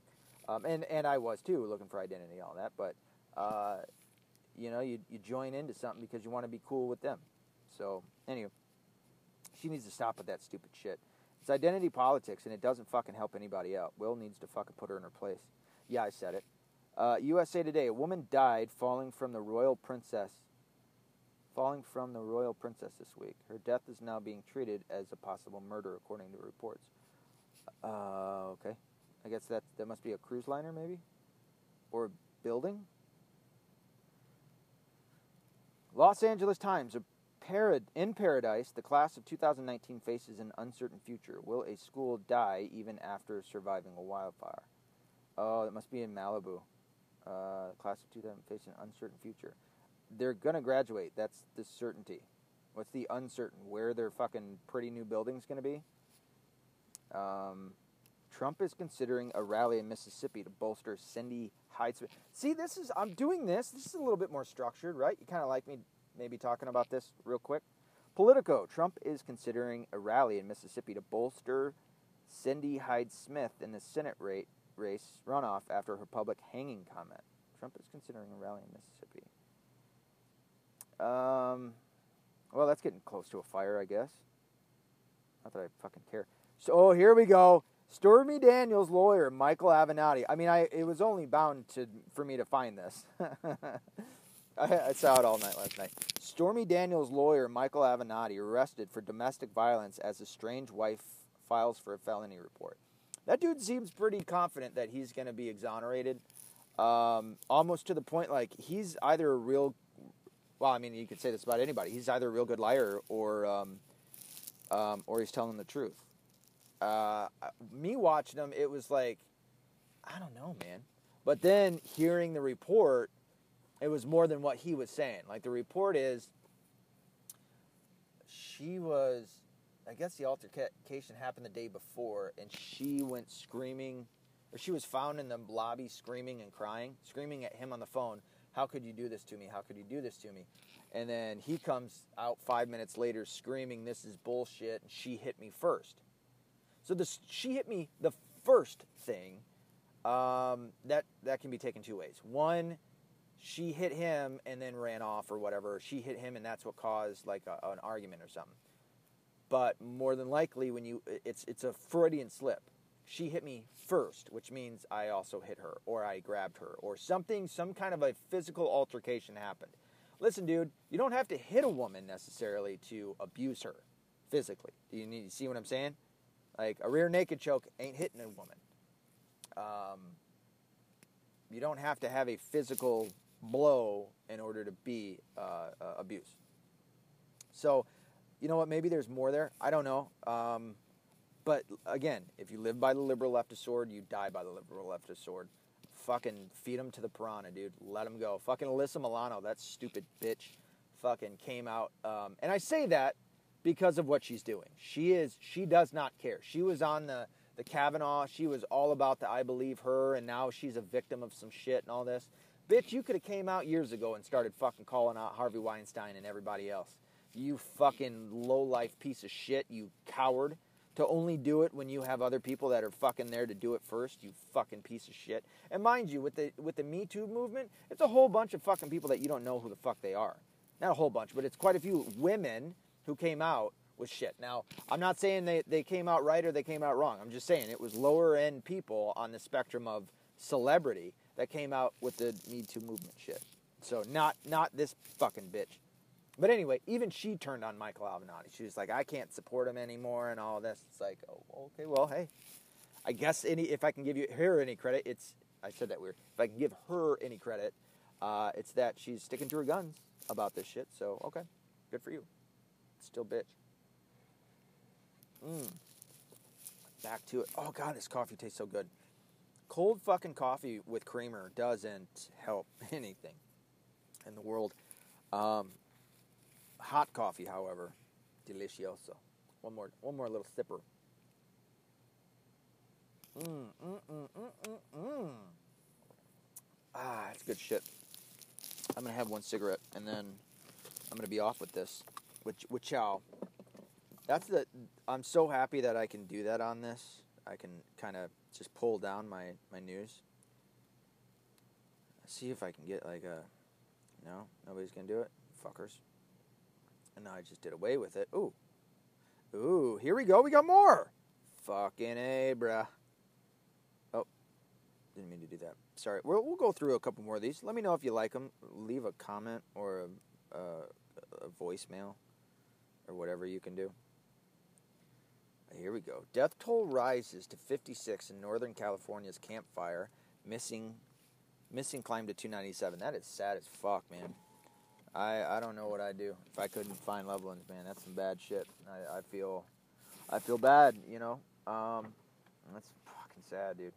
Um, and and i was too looking for identity all that but uh, you know you, you join into something because you want to be cool with them. So anyway she needs to stop with that stupid shit. It's identity politics and it doesn't fucking help anybody out. Will needs to fucking put her in her place. Yeah i said it. Uh, usa today a woman died falling from the royal princess falling from the royal princess this week. Her death is now being treated as a possible murder, according to reports. Uh, okay. I guess that that must be a cruise liner, maybe, or a building. Los Angeles Times: in paradise, the class of 2019 faces an uncertain future. Will a school die even after surviving a wildfire? Oh, it must be in Malibu. Uh, class of 2000 faces an uncertain future they're gonna graduate. That's the certainty. What's the uncertain? Where their fucking pretty new building's gonna be? Um, Trump is considering a rally in Mississippi to bolster Cindy Hyde's. See, this is I'm doing this. This is a little bit more structured, right? You kind of like me maybe talking about this real quick. Politico: Trump is considering a rally in Mississippi to bolster Cindy Hyde Smith in the Senate rate, race runoff after her public hanging comment. Trump is considering a rally in Mississippi. Um, well, that's getting close to a fire, I guess. Not that I fucking care. So, oh, here we go. Stormy Daniels' lawyer, Michael Avenatti. I mean, I it was only bound to for me to find this. <laughs> I, I, saw it all night last night. Stormy Daniels' lawyer, Michael Avenatti, arrested for domestic violence as a strange wife files for a felony report. That dude seems pretty confident that he's going to be exonerated, um, almost to the point like he's either a real. Well, I mean, you could say this about anybody. He's either a real good liar or, um, um, or he's telling the truth uh, me watching him, it was like, I don't know, man. But then hearing the report, it was more than what he was saying. Like the report is, she was, I guess the altercation happened the day before, and she went screaming, or she was found in the lobby screaming and crying, screaming at him on the phone. How could you do this to me? How could you do this to me? And then he comes out five minutes later screaming, This is bullshit, and she hit me first. So this, she hit me the first thing. Um, that that can be taken two ways. One, she hit him and then ran off or whatever. She hit him and that's what caused like a, an argument or something. But more than likely, when you it's it's a Freudian slip. She hit me first, which means I also hit her or I grabbed her or something. Some kind of a physical altercation happened. Listen, dude, you don't have to hit a woman necessarily to abuse her physically. Do you need to see what I'm saying? Like a rear naked choke ain't hitting a woman. Um, you don't have to have a physical blow in order to be uh, uh, abuse. So, you know what? Maybe there's more there. I don't know. Um, but again, if you live by the liberal leftist sword, you die by the liberal leftist sword. Fucking feed them to the piranha, dude. Let them go. Fucking Alyssa Milano, that stupid bitch, fucking came out. Um, and I say that because of what she's doing. She is she does not care. She was on the the Kavanaugh. She was all about the I believe her, and now she's a victim of some shit and all this. Bitch, you could have came out years ago and started fucking calling out Harvey Weinstein and everybody else. You fucking low life piece of shit. You coward. To only do it when you have other people that are fucking there to do it first, you fucking piece of shit. And mind you, with the with the Me Too movement, it's a whole bunch of fucking people that you don't know who the fuck they are. Not a whole bunch, but it's quite a few women who came out with shit. Now, I'm not saying they, they came out right or they came out wrong. I'm just saying it was lower end people on the spectrum of celebrity that came out with the Me Too movement shit. So not not this fucking bitch. But anyway, even she turned on Michael Avenatti. She was like, I can't support him anymore and all this. It's like, oh, okay, well, hey, I guess any if I can give you her any credit, it's I said that weird. If I can give her any credit, uh, it's that she's sticking to her guns about this shit. So okay, good for you still bitch. Mmm. Back to it. Oh god, this coffee tastes so good. Cold fucking coffee with creamer doesn't help <laughs> anything in the world. Um, hot coffee, however, delicioso. One more, one more little sipper. Mmm, mmm, mmm, mmm, mmm. Ah, it's good shit. I'm gonna have one cigarette and then I'm gonna be off with this with with Chow. That's the. I'm so happy that I can do that on this. I can kind of just pull down my my news. See if I can get like a. No, nobody's gonna do it, fuckers. And now I just did away with it. Ooh, ooh, here we go. We got more. Fucking a, bruh. Oh, didn't mean to do that. Sorry. We'll, we'll go through a couple more of these. Let me know if you like them. Leave a comment or a, a, a voicemail or whatever you can do. Here we go. Death toll rises to 56 in Northern California's campfire. Missing, missing climb to 297. That is sad as fuck, man. I I don't know what I'd do if I couldn't find loved ones, man. That's some bad shit. I, I feel, I feel bad. You know, um, that's fucking sad, dude.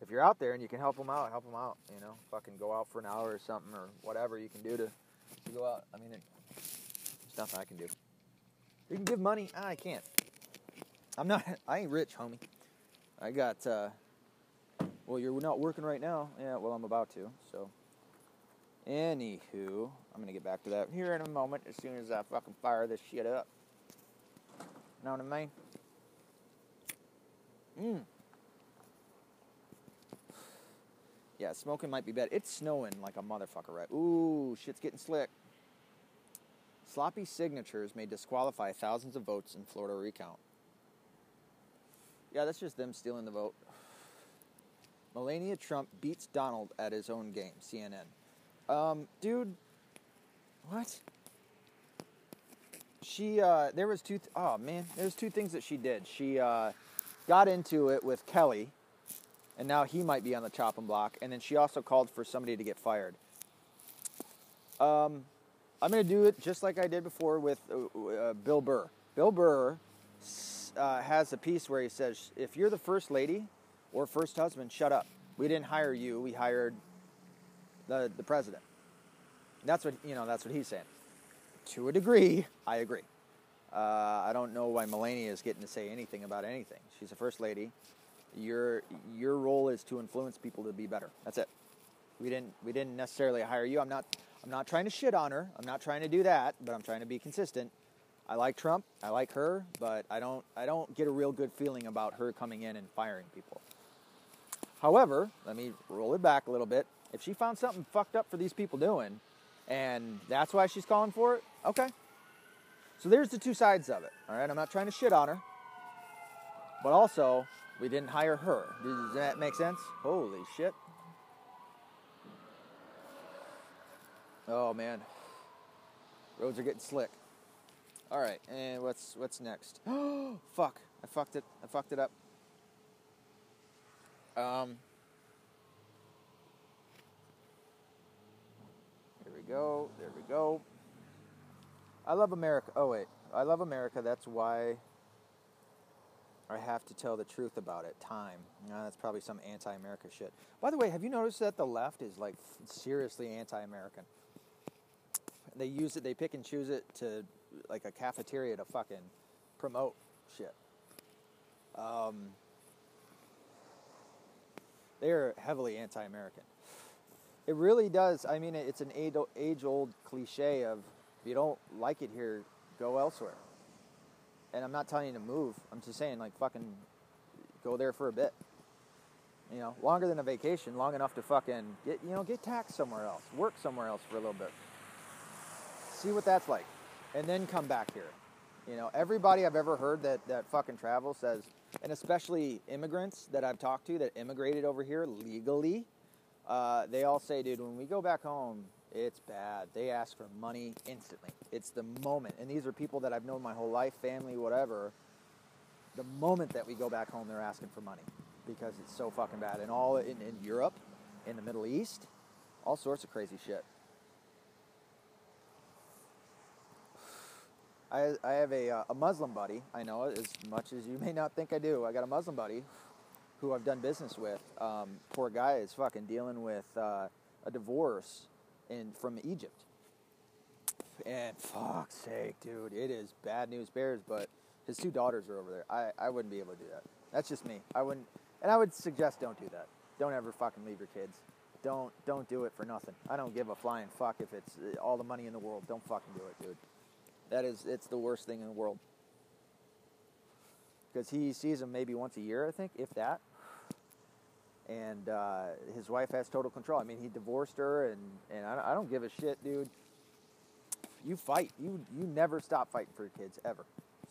If you're out there and you can help them out, help them out. You know, fucking go out for an hour or something or whatever you can do to, to go out. I mean, there's nothing I can do. You can give money. Ah, I can't. I'm not. <laughs> I ain't rich, homie. I got. Uh, well, you're not working right now. Yeah. Well, I'm about to. So. Anywho, I'm gonna get back to that here in a moment. As soon as I fucking fire this shit up. Know what I mean? Mmm. Yeah, smoking might be bad. It's snowing like a motherfucker, right? Ooh, shit's getting slick. Sloppy signatures may disqualify thousands of votes in Florida recount. Yeah, that's just them stealing the vote. Melania Trump beats Donald at his own game, CNN. Um, dude, what? She, uh, there was two, th- oh man, there's two things that she did. She, uh, got into it with Kelly, and now he might be on the chopping block. And then she also called for somebody to get fired. Um, I'm going to do it just like I did before with uh, uh, Bill Burr. Bill Burr uh, has a piece where he says, "If you're the first lady or first husband, shut up. We didn't hire you. We hired the the president." That's what you know. That's what he's saying. To a degree, I agree. Uh, I don't know why Melania is getting to say anything about anything. She's a first lady. Your your role is to influence people to be better. That's it. We didn't we didn't necessarily hire you. I'm not I'm not trying to shit on her. I'm not trying to do that, but I'm trying to be consistent. I like Trump. I like her, but I don't I don't get a real good feeling about her coming in and firing people. However, let me roll it back a little bit. If she found something fucked up for these people doing, and that's why she's calling for it, okay. So there's the two sides of it. All right, I'm not trying to shit on her, but also we didn't hire her. Does that make sense? Holy shit. Oh man, roads are getting slick. All right, and what's what's next? Oh <gasps> fuck! I fucked it. I fucked it up. Um. Here we go. There we go. I love America. Oh wait, I love America. That's why I have to tell the truth about it. Time. That's probably some anti-America shit. By the way, have you noticed that the left is like seriously anti-American? They use it. They pick and choose it to like a cafeteria to fucking promote shit. Um, they're heavily anti-American. It really does. I mean, it's an age-old cliche of if you don't like it here, go elsewhere. And I'm not telling you to move. I'm just saying, like, fucking go there for a bit. You know, longer than a vacation, long enough to fucking get, you know, get taxed somewhere else, work somewhere else for a little bit. See what that's like. And then come back here. You know, everybody I've ever heard that, that fucking travel says, and especially immigrants that I've talked to that immigrated over here legally, uh, they all say, dude, when we go back home, it's bad. They ask for money instantly. It's the moment. And these are people that I've known my whole life, family, whatever. The moment that we go back home, they're asking for money because it's so fucking bad. And all in, in Europe, in the Middle East, all sorts of crazy shit. I, I have a, uh, a Muslim buddy. I know as much as you may not think I do. I got a Muslim buddy who I've done business with. Um, poor guy is fucking dealing with uh, a divorce in from Egypt. And fuck's sake, dude, it is bad news bears. But his two daughters are over there. I, I wouldn't be able to do that. That's just me. I wouldn't, and I would suggest don't do that. Don't ever fucking leave your kids. Don't don't do it for nothing. I don't give a flying fuck if it's uh, all the money in the world. Don't fucking do it, dude. That is, it's the worst thing in the world. Because he sees them maybe once a year, I think, if that and uh, his wife has total control. I mean, he divorced her, and and I, I don't give a shit, dude. You fight. You you never stop fighting for your kids ever.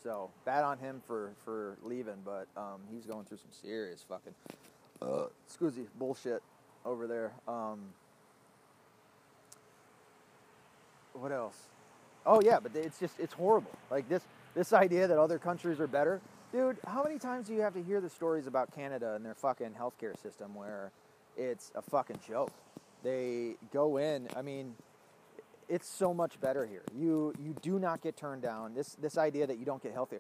So bad on him for for leaving, but um, he's going through some serious fucking uh, bullshit over there. Um, what else? Oh yeah, but it's just it's horrible. Like this this idea that other countries are better. Dude, how many times do you have to hear the stories about Canada and their fucking healthcare system where it's a fucking joke? They go in, I mean, it's so much better here. You you do not get turned down. This this idea that you don't get healthier.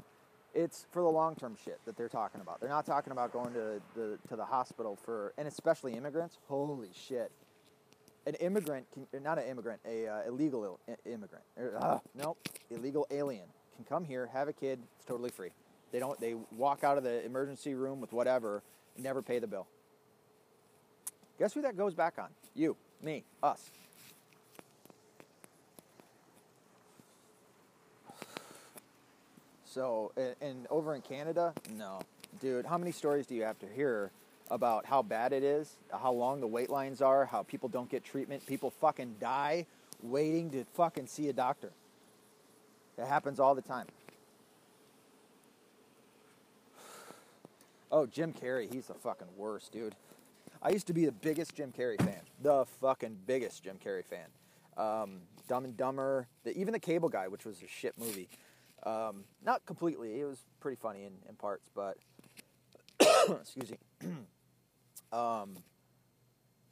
It's for the long term shit that they're talking about. They're not talking about going to the to the hospital for and especially immigrants. Holy shit. An immigrant can not an immigrant, a uh, illegal Il- immigrant. Uh, nope, illegal alien can come here, have a kid, it's totally free They don't. They walk out of the emergency room with whatever, never pay the bill. Guess who that goes back on? You, me, us. So, and, and over in Canada, no, dude. How many stories do you have to hear about how bad it is, how long the wait lines are, how people don't get treatment, people fucking die waiting to fucking see a doctor. It happens all the time. Oh, Jim Carrey, he's the fucking worst, dude. I used to be the biggest Jim Carrey fan, the fucking biggest Jim Carrey fan. Um, Dumb and Dumber, the, even the Cable Guy, which was a shit movie. Um, not completely, it was pretty funny in, in parts, but <coughs> excuse me. <coughs> um,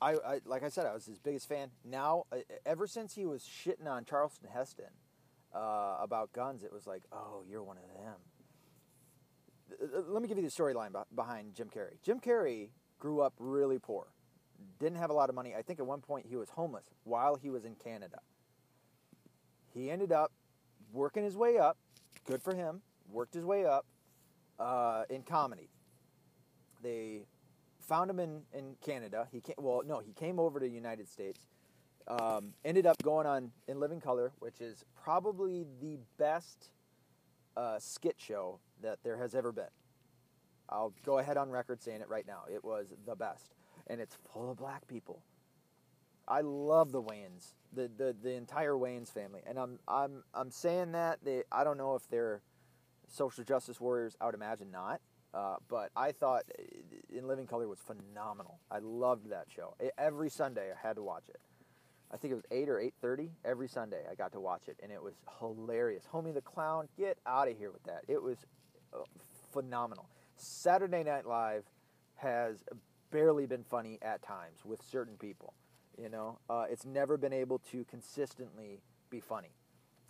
I, I, like I said, I was his biggest fan. Now, ever since he was shitting on Charlton Heston uh, about guns, it was like, oh, you're one of them. Uh, uh, let me give you the storyline behind Jim Carrey. Jim Carrey grew up really poor, didn't have a lot of money. I think at one point he was homeless while he was in Canada. He ended up working his way up. Good for him. Worked his way up uh, in comedy. They found him in, in Canada. He came, well, no, he came over to the United States. Um, ended up going on In Living Color, which is probably the best uh, skit show that there has ever been. I'll go ahead on record saying it right now. It was the best, and it's full of black people. I love the Wayans, the, the, the entire Wayans family, and I'm I'm I'm saying that they I don't know if they're social justice warriors. I would imagine not. Uh, but I thought uh, In Living Color was phenomenal. I loved that show. Every Sunday I had to watch it. I think it was eight or eight thirty every Sunday. I got to watch it, and it was hilarious. Homie the Clown, get out of here with that. It was phenomenal. Saturday Night Live has barely been funny at times with certain people. You know, uh, it's never been able to consistently be funny.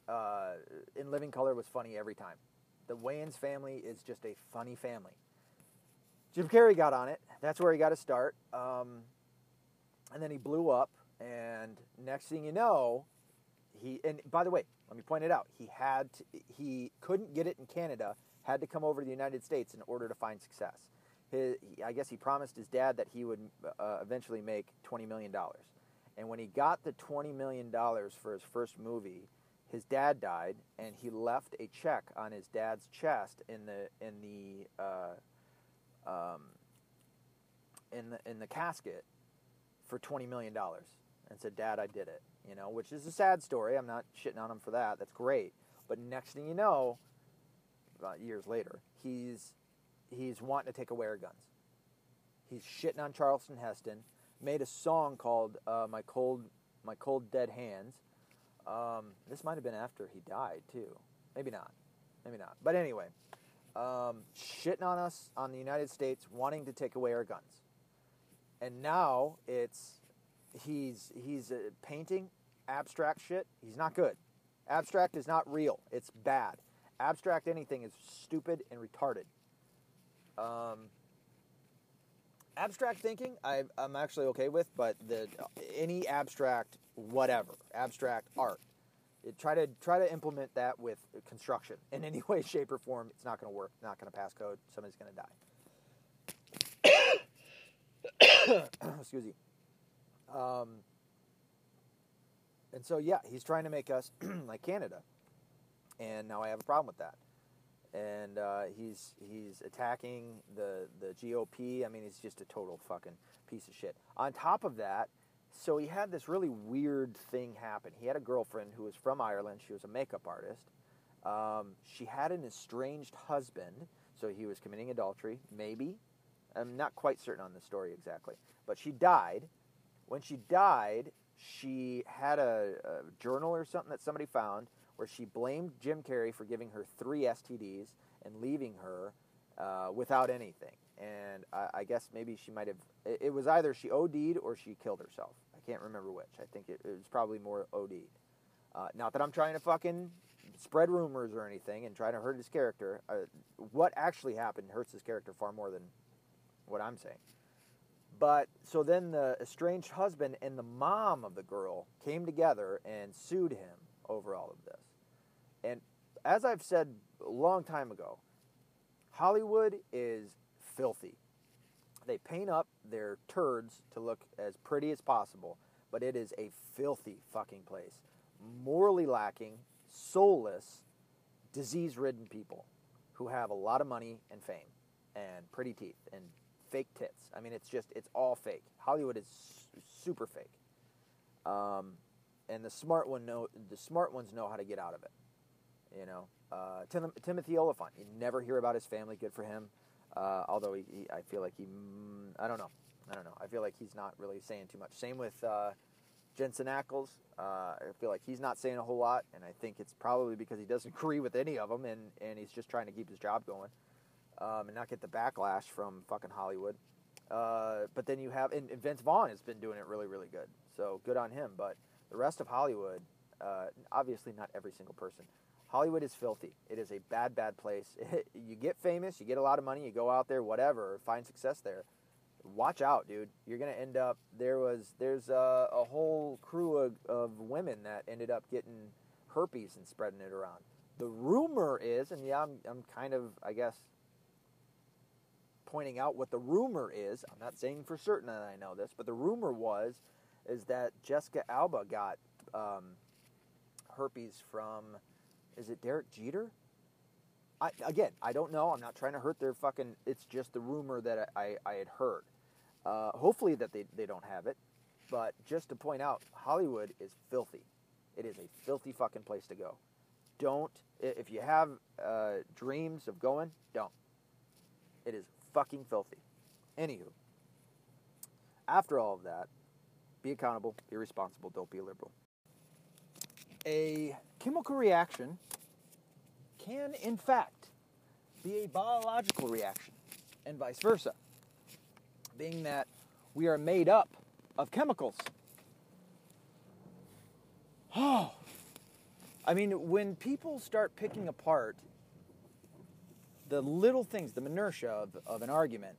Uh, In Living Color was funny every time. The Wayans family is just a funny family. Jim Carrey got on it. That's where he got to start. Um, and then he blew up. And next thing you know, he and by the way, let me point it out. He had to, he couldn't get it in Canada. Had to come over to the United States in order to find success. His, I guess he promised his dad that he would uh, eventually make twenty million dollars. And when he got the twenty million dollars for his first movie, his dad died, and he left a check on his dad's chest in the in the uh, um, in the in the casket for twenty million dollars, and said, "Dad, I did it." You know, which is a sad story. I'm not shitting on him for that. That's great. But next thing you know, about years later, he's he's wanting to take away our guns. He's shitting on Charlton Heston. Made a song called uh, "My Cold My Cold Dead Hands." Um, this might have been after he died too. Maybe not. Maybe not. But anyway, um, shitting on us on the United States, wanting to take away our guns, and now it's he's he's uh, painting abstract shit. He's not good. Abstract is not real. It's bad. Abstract anything is stupid and retarded. Um, abstract thinking, I, am actually okay with, but the any abstract whatever abstract art, it, try to try to implement that with construction <laughs> in any way, shape, or form. It's not going to work. Not going to pass code. Somebody's going to die. <coughs> Excuse me. Um, and so yeah, he's trying to make us <clears throat> like Canada, and now I have a problem with that and uh, he's he's attacking the the GOP. I mean, he's just a total fucking piece of shit. On top of that, so he had this really weird thing happen. He had a girlfriend who was from Ireland. She was a makeup artist. Um, she had an estranged husband, so he was committing adultery. Maybe, I'm not quite certain on the story exactly, but she died. When she died, she had a, a journal or something that somebody found where she blamed Jim Carrey for giving her three STDs and leaving her uh, without anything. And I, I, guess maybe she might have. It, it, was either she OD'd or she killed herself. I can't remember which. I think it, it was probably more OD'd. Uh, not that I'm trying to fucking spread rumors or anything and try to hurt his character. Uh, what actually happened hurts his character far more than what I'm saying. But so then the estranged husband and the mom of the girl came together and sued him over all of this. And as I've said a long time ago, Hollywood is filthy. They paint up their turds to look as pretty as possible, but it is a filthy fucking place. Morally lacking, soulless, disease ridden people who have a lot of money and fame and pretty teeth and fake tits. I mean, it's just, it's all fake. Hollywood is super fake. Um, and the smart one know, the smart ones know how to get out of it. You know, uh, Tim, Timothy Olyphant. You never hear about his family. Good for him. Uh, although he, he, I feel like he, mm, I don't know, I don't know. I feel like he's not really saying too much. Same with uh, Jensen Ackles. Uh, I feel like he's not saying a whole lot, and I think it's probably because he doesn't <laughs> agree with any of them, and, and he's just trying to keep his job going um, and not get the backlash from fucking Hollywood. Uh, but then you have, and, and, Vince Vaughn has been doing it really, really good. So good on him. But the rest of Hollywood, uh, obviously not every single person. Hollywood is filthy. It is a bad, bad place. <laughs> you get famous, you get a lot of money, you go out there, whatever, find success there. Watch out, dude. You're gonna end up. There was there's a, a whole crew of, of women that ended up getting herpes and spreading it around. The rumor is, and yeah, I'm I'm kind of I guess pointing out what the rumor is. I'm not saying for certain that I know this, but the rumor was is that Jessica Alba got um, herpes from is it Derek Jeter? I, again, I don't know. I'm not trying to hurt their fucking. It's just the rumor that I, I, I had heard. Uh, hopefully that they, they don't have it. But just to point out, Hollywood is filthy. It is a filthy fucking place to go. Don't, if you have uh, dreams of going, don't. It is fucking filthy. Anywho, after all of that, be accountable, be responsible, don't be liberal. A chemical reaction can, in fact, be a biological reaction, and vice versa, being that we are made up of chemicals. Oh, <sighs> I mean, when people start picking apart the little things, the minutia of, of an argument,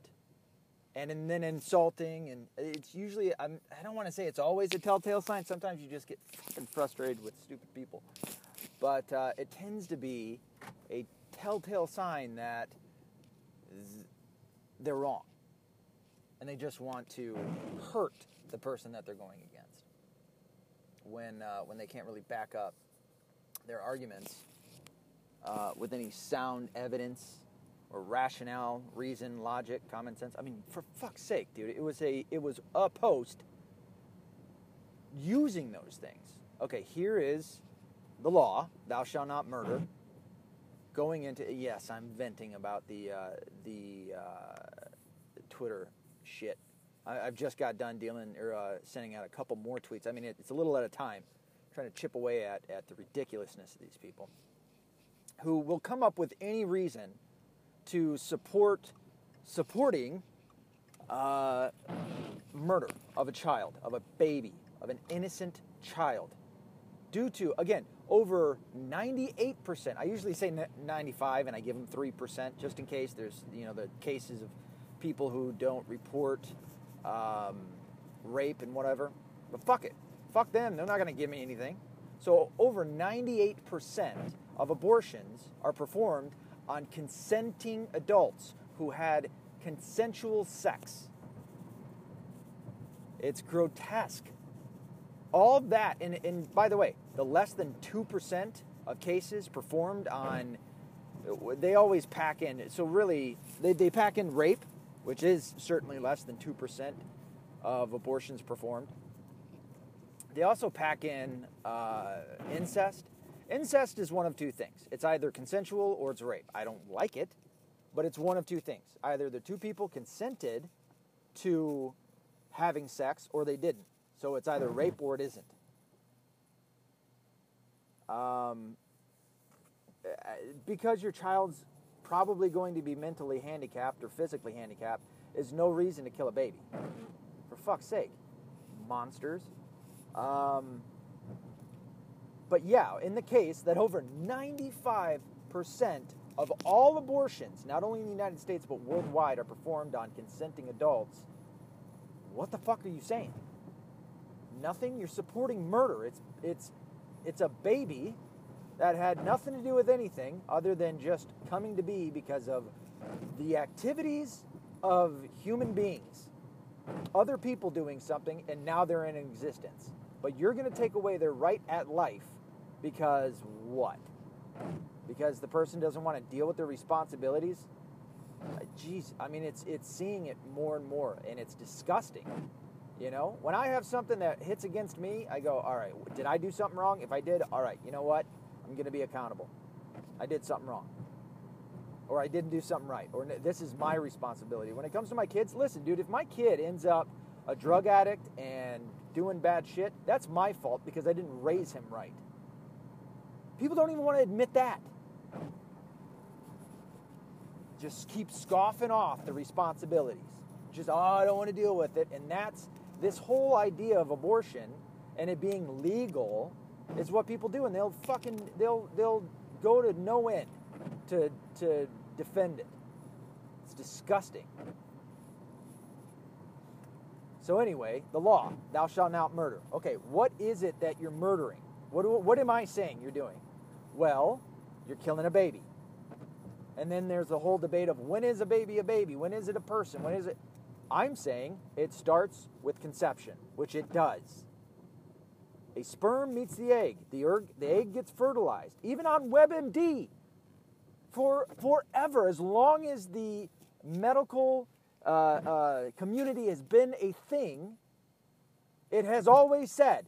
and, and then insulting, and it's usually, I'm, I don't want to say it's always a telltale sign. Sometimes you just get fucking frustrated with stupid people. But uh, it tends to be a telltale sign that they're wrong. And they just want to hurt the person that they're going against. When, uh, when they can't really back up their arguments uh, with any sound evidence or rationale, reason, logic, common sense. I mean, for fuck's sake, dude, it was a it was a post using those things. Okay, here is the law: thou shalt not murder. Going into yes, I'm venting about the uh, the uh, Twitter shit. I, have just got done dealing or uh, sending out a couple more tweets. I mean, it, it's a little at a time, trying to chip away at at the ridiculousness of these people who will come up with any reason to support supporting uh, murder of a child, of a baby, of an innocent child, due to again over 98%. I usually say 95, and I give them three percent just in case there's you know the cases of people who don't report um, rape and whatever. But fuck it, fuck them. They're not going to give me anything. So over 98% of abortions are performed on consenting adults who had consensual sex. It's grotesque. All that, and, and by the way, the less than 2% of cases performed on, they always pack in, so really, they, they pack in rape, which is certainly less than 2% of abortions performed. They also pack in uh, incest, Incest is one of two things it's either consensual or it's rape. I don't like it, but it's one of two things. Either the two people consented to having sex or they didn't. So it's either rape or it isn't. Um, because your child's probably going to be mentally handicapped or physically handicapped is no reason to kill a baby. For fuck's sake. Monsters. Um, but yeah, in the case that over 95% of all abortions, not only in the United States but worldwide, are performed on consenting adults, what the fuck are you saying? Nothing? You're supporting murder. It's it's it's a baby that had nothing to do with anything other than just coming to be because of the activities of human beings, other people doing something, and now they're in existence. But you're going to take away their right at life because what? Because the person doesn't want to deal with their responsibilities? Uh, jeez, I mean, it's it's seeing it more and more, and it's disgusting. You know, when I have something that hits against me, I go, all right, did I do something wrong? If I did, all right, you know what? I'm going to be accountable. I did something wrong. Or I didn't do something right. Or this is my responsibility. When it comes to my kids, listen, dude, if my kid ends up a drug addict and doing bad shit, that's my fault because I didn't raise him right. People don't even want to admit that. Just keep scoffing off the responsibilities. Just, oh, I don't want to deal with it. And that's this whole idea of abortion and it being legal is what people do. And they'll fucking, they'll, they'll go to no end to, to defend it. It's disgusting. So, anyway, the law, thou shalt not murder. Okay, what is it that you're murdering? What, what am I saying you're doing? Well, you're killing a baby. And then there's the whole debate of when is a baby a baby? When is it a person? When is it? I'm saying it starts with conception, which it does. A sperm meets the egg. The, the egg gets fertilized. Even on WebMD, for forever, as long as the medical uh, uh, community has been a thing, it has always said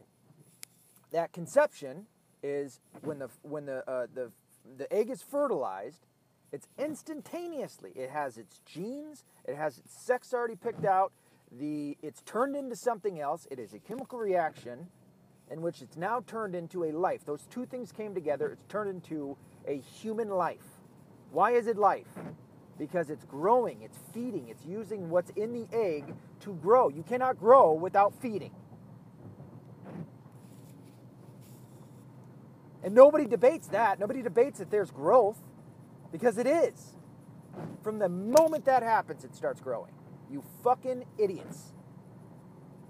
that conception is when the when the uh, the the egg is fertilized, it's instantaneously. It has its genes, it has its sex already picked out. The it's turned into something else. It is a chemical reaction in which it's now turned into a life. Those two things came together. It's turned into a human life. Why is it life? Because it's growing, it's feeding, it's using what's in the egg to grow. You cannot grow without feeding. And nobody debates that. Nobody debates that there's growth because it is. From the moment that happens, it starts growing. You fucking idiots.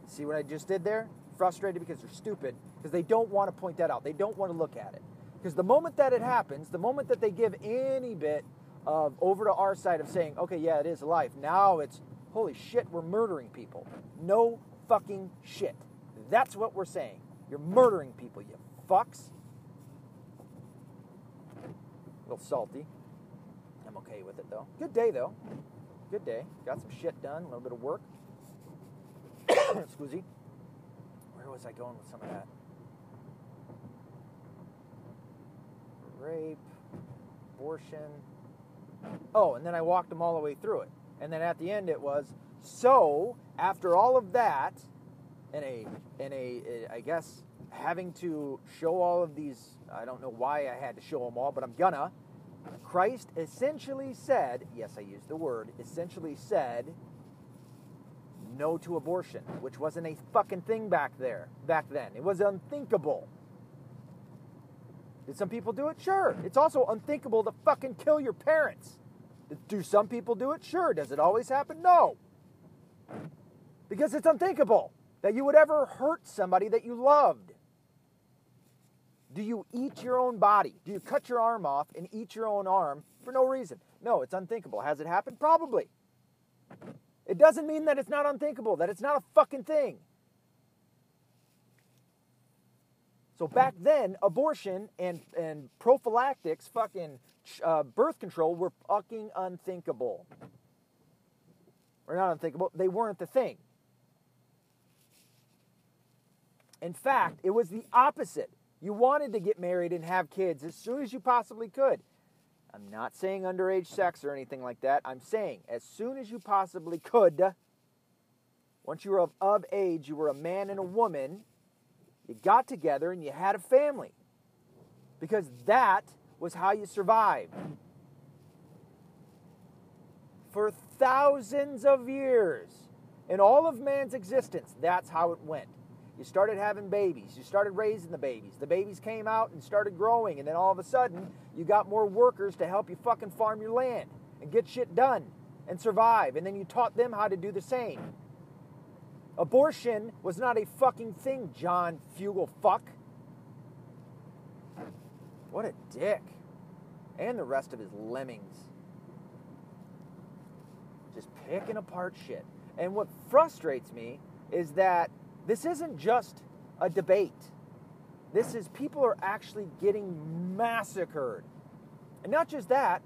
See what I just did there? Frustrated because they're stupid, because they don't want to point that out. They don't want to look at it. Because the moment that it happens, the moment that they give any bit of over to our side of saying, okay, yeah, it is life, now it's, holy shit, we're murdering people. No fucking shit. That's what we're saying. You're murdering people, you fucks. A little salty. I'm okay with it though. Good day though. Good day. Got some shit done, a little bit of work. <coughs> Excuse me. Where was I going with some of that? Rape, abortion. Oh, and then I walked them all the way through it. And then at the end it was so after all of that, in a in a I guess having to show all of these I don't know why I had to show them all, but I'm gonna. Christ essentially said, yes, I used the word, essentially said no to abortion, which wasn't a fucking thing back there, back then. It was unthinkable. Did some people do it? Sure. It's also unthinkable to fucking kill your parents. Do some people do it? Sure. Does it always happen? No. Because it's unthinkable that you would ever hurt somebody that you loved. Do you eat your own body? Do you cut your arm off and eat your own arm for no reason? No, it's unthinkable. Has it happened? Probably. It doesn't mean that it's not unthinkable, that it's not a fucking thing. So back then, abortion and, and prophylactics, fucking uh, birth control were fucking unthinkable. Or not unthinkable, they weren't the thing. In fact, it was the opposite. You wanted to get married and have kids as soon as you possibly could. I'm not saying underage sex or anything like that. I'm saying as soon as you possibly could, once you were of, of age, you were a man and a woman, you got together and you had a family. Because that was how you survived. For thousands of years, in all of man's existence, that's how it went. You started having babies. You started raising the babies. The babies came out and started growing, and then all of a sudden, you got more workers to help you fucking farm your land and get shit done and survive. And then you taught them how to do the same. Abortion was not a fucking thing, John Fugel fuck. What a dick. And the rest of his lemmings. Just picking apart shit. And what frustrates me is that this isn't just a debate. This is people are actually getting massacred. And not just that,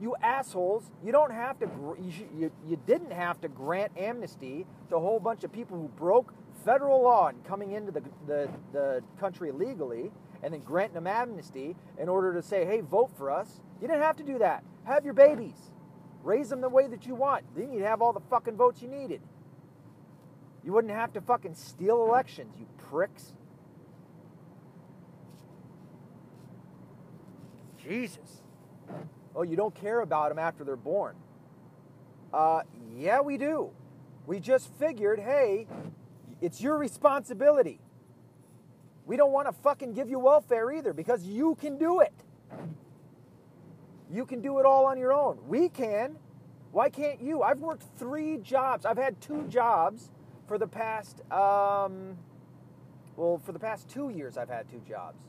you assholes, you don't have to, you, you, didn't have to grant amnesty to a whole bunch of people who broke federal law and coming into the, the, the country illegally and then granting them amnesty in order to say, hey, vote for us. You didn't have to do that. Have your babies. Raise them the way that you want. Then you'd have all the fucking votes you needed. You wouldn't have to fucking steal elections, you pricks. Jesus. Oh, you don't care about them after they're born. Uh, yeah, we do. We just figured, hey, it's your responsibility. We don't want to fucking give you welfare either because you can do it. You can do it all on your own. We can. Why can't you? I've worked three jobs. I've had two jobs for the past, um, well, for the past two years, I've had two jobs.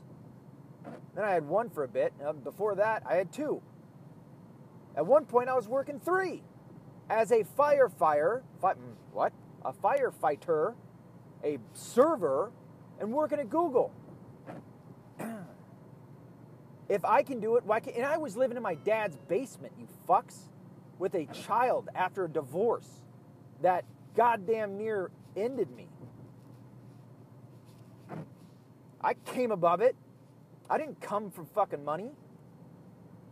Then I had one for a bit. Uh, before that, I had two. At one point, I was working three as a firefighter. Fi- mm, what? A firefighter, a server, and working at Google. <clears throat> if I can do it, why can't? And I was living in my dad's basement, you fucks, with a child after a divorce that goddamn near ended me. I came above it. I didn't come from fucking money.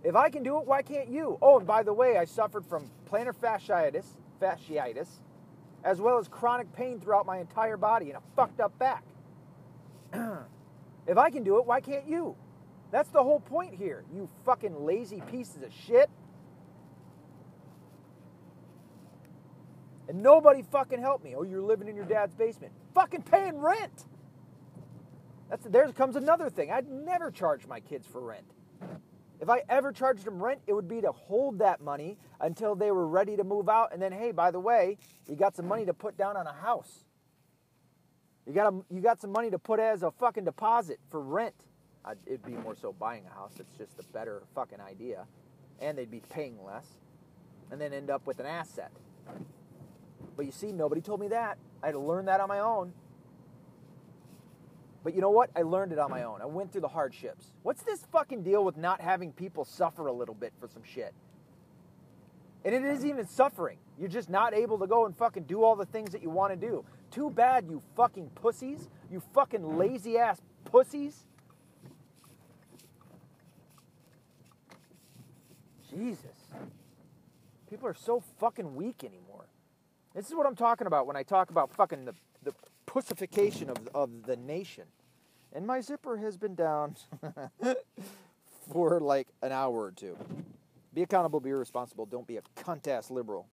If I can do it, why can't you? Oh, and by the way, I suffered from plantar fasciitis, fasciitis, as well as chronic pain throughout my entire body and a fucked up back. <clears throat> if I can do it, why can't you? That's the whole point here, you fucking lazy pieces of shit. And nobody fucking helped me. Oh, you're living in your dad's basement. Fucking paying rent. That's there comes another thing. I'd never charge my kids for rent. If I ever charged them rent, it would be to hold that money until they were ready to move out. And then, hey, by the way, you got some money to put down on a house. You got a, you got some money to put as a fucking deposit for rent. I'd, it'd be more so buying a house. It's just a better fucking idea, and they'd be paying less, and then end up with an asset. But you see, nobody told me that. I had to learn that on my own. But you know what? I learned it on my own. I went through the hardships. What's this fucking deal with not having people suffer a little bit for some shit? And it isn't even suffering. You're just not able to go and fucking do all the things that you want to do. Too bad, you fucking pussies. You fucking lazy ass pussies. Jesus. People are so fucking weak anymore. This is what I'm talking about when I talk about fucking the, the pussification of, of the nation. And my zipper has been down <laughs> for like an hour or two. Be accountable, be responsible. Don't be a cunt ass liberal.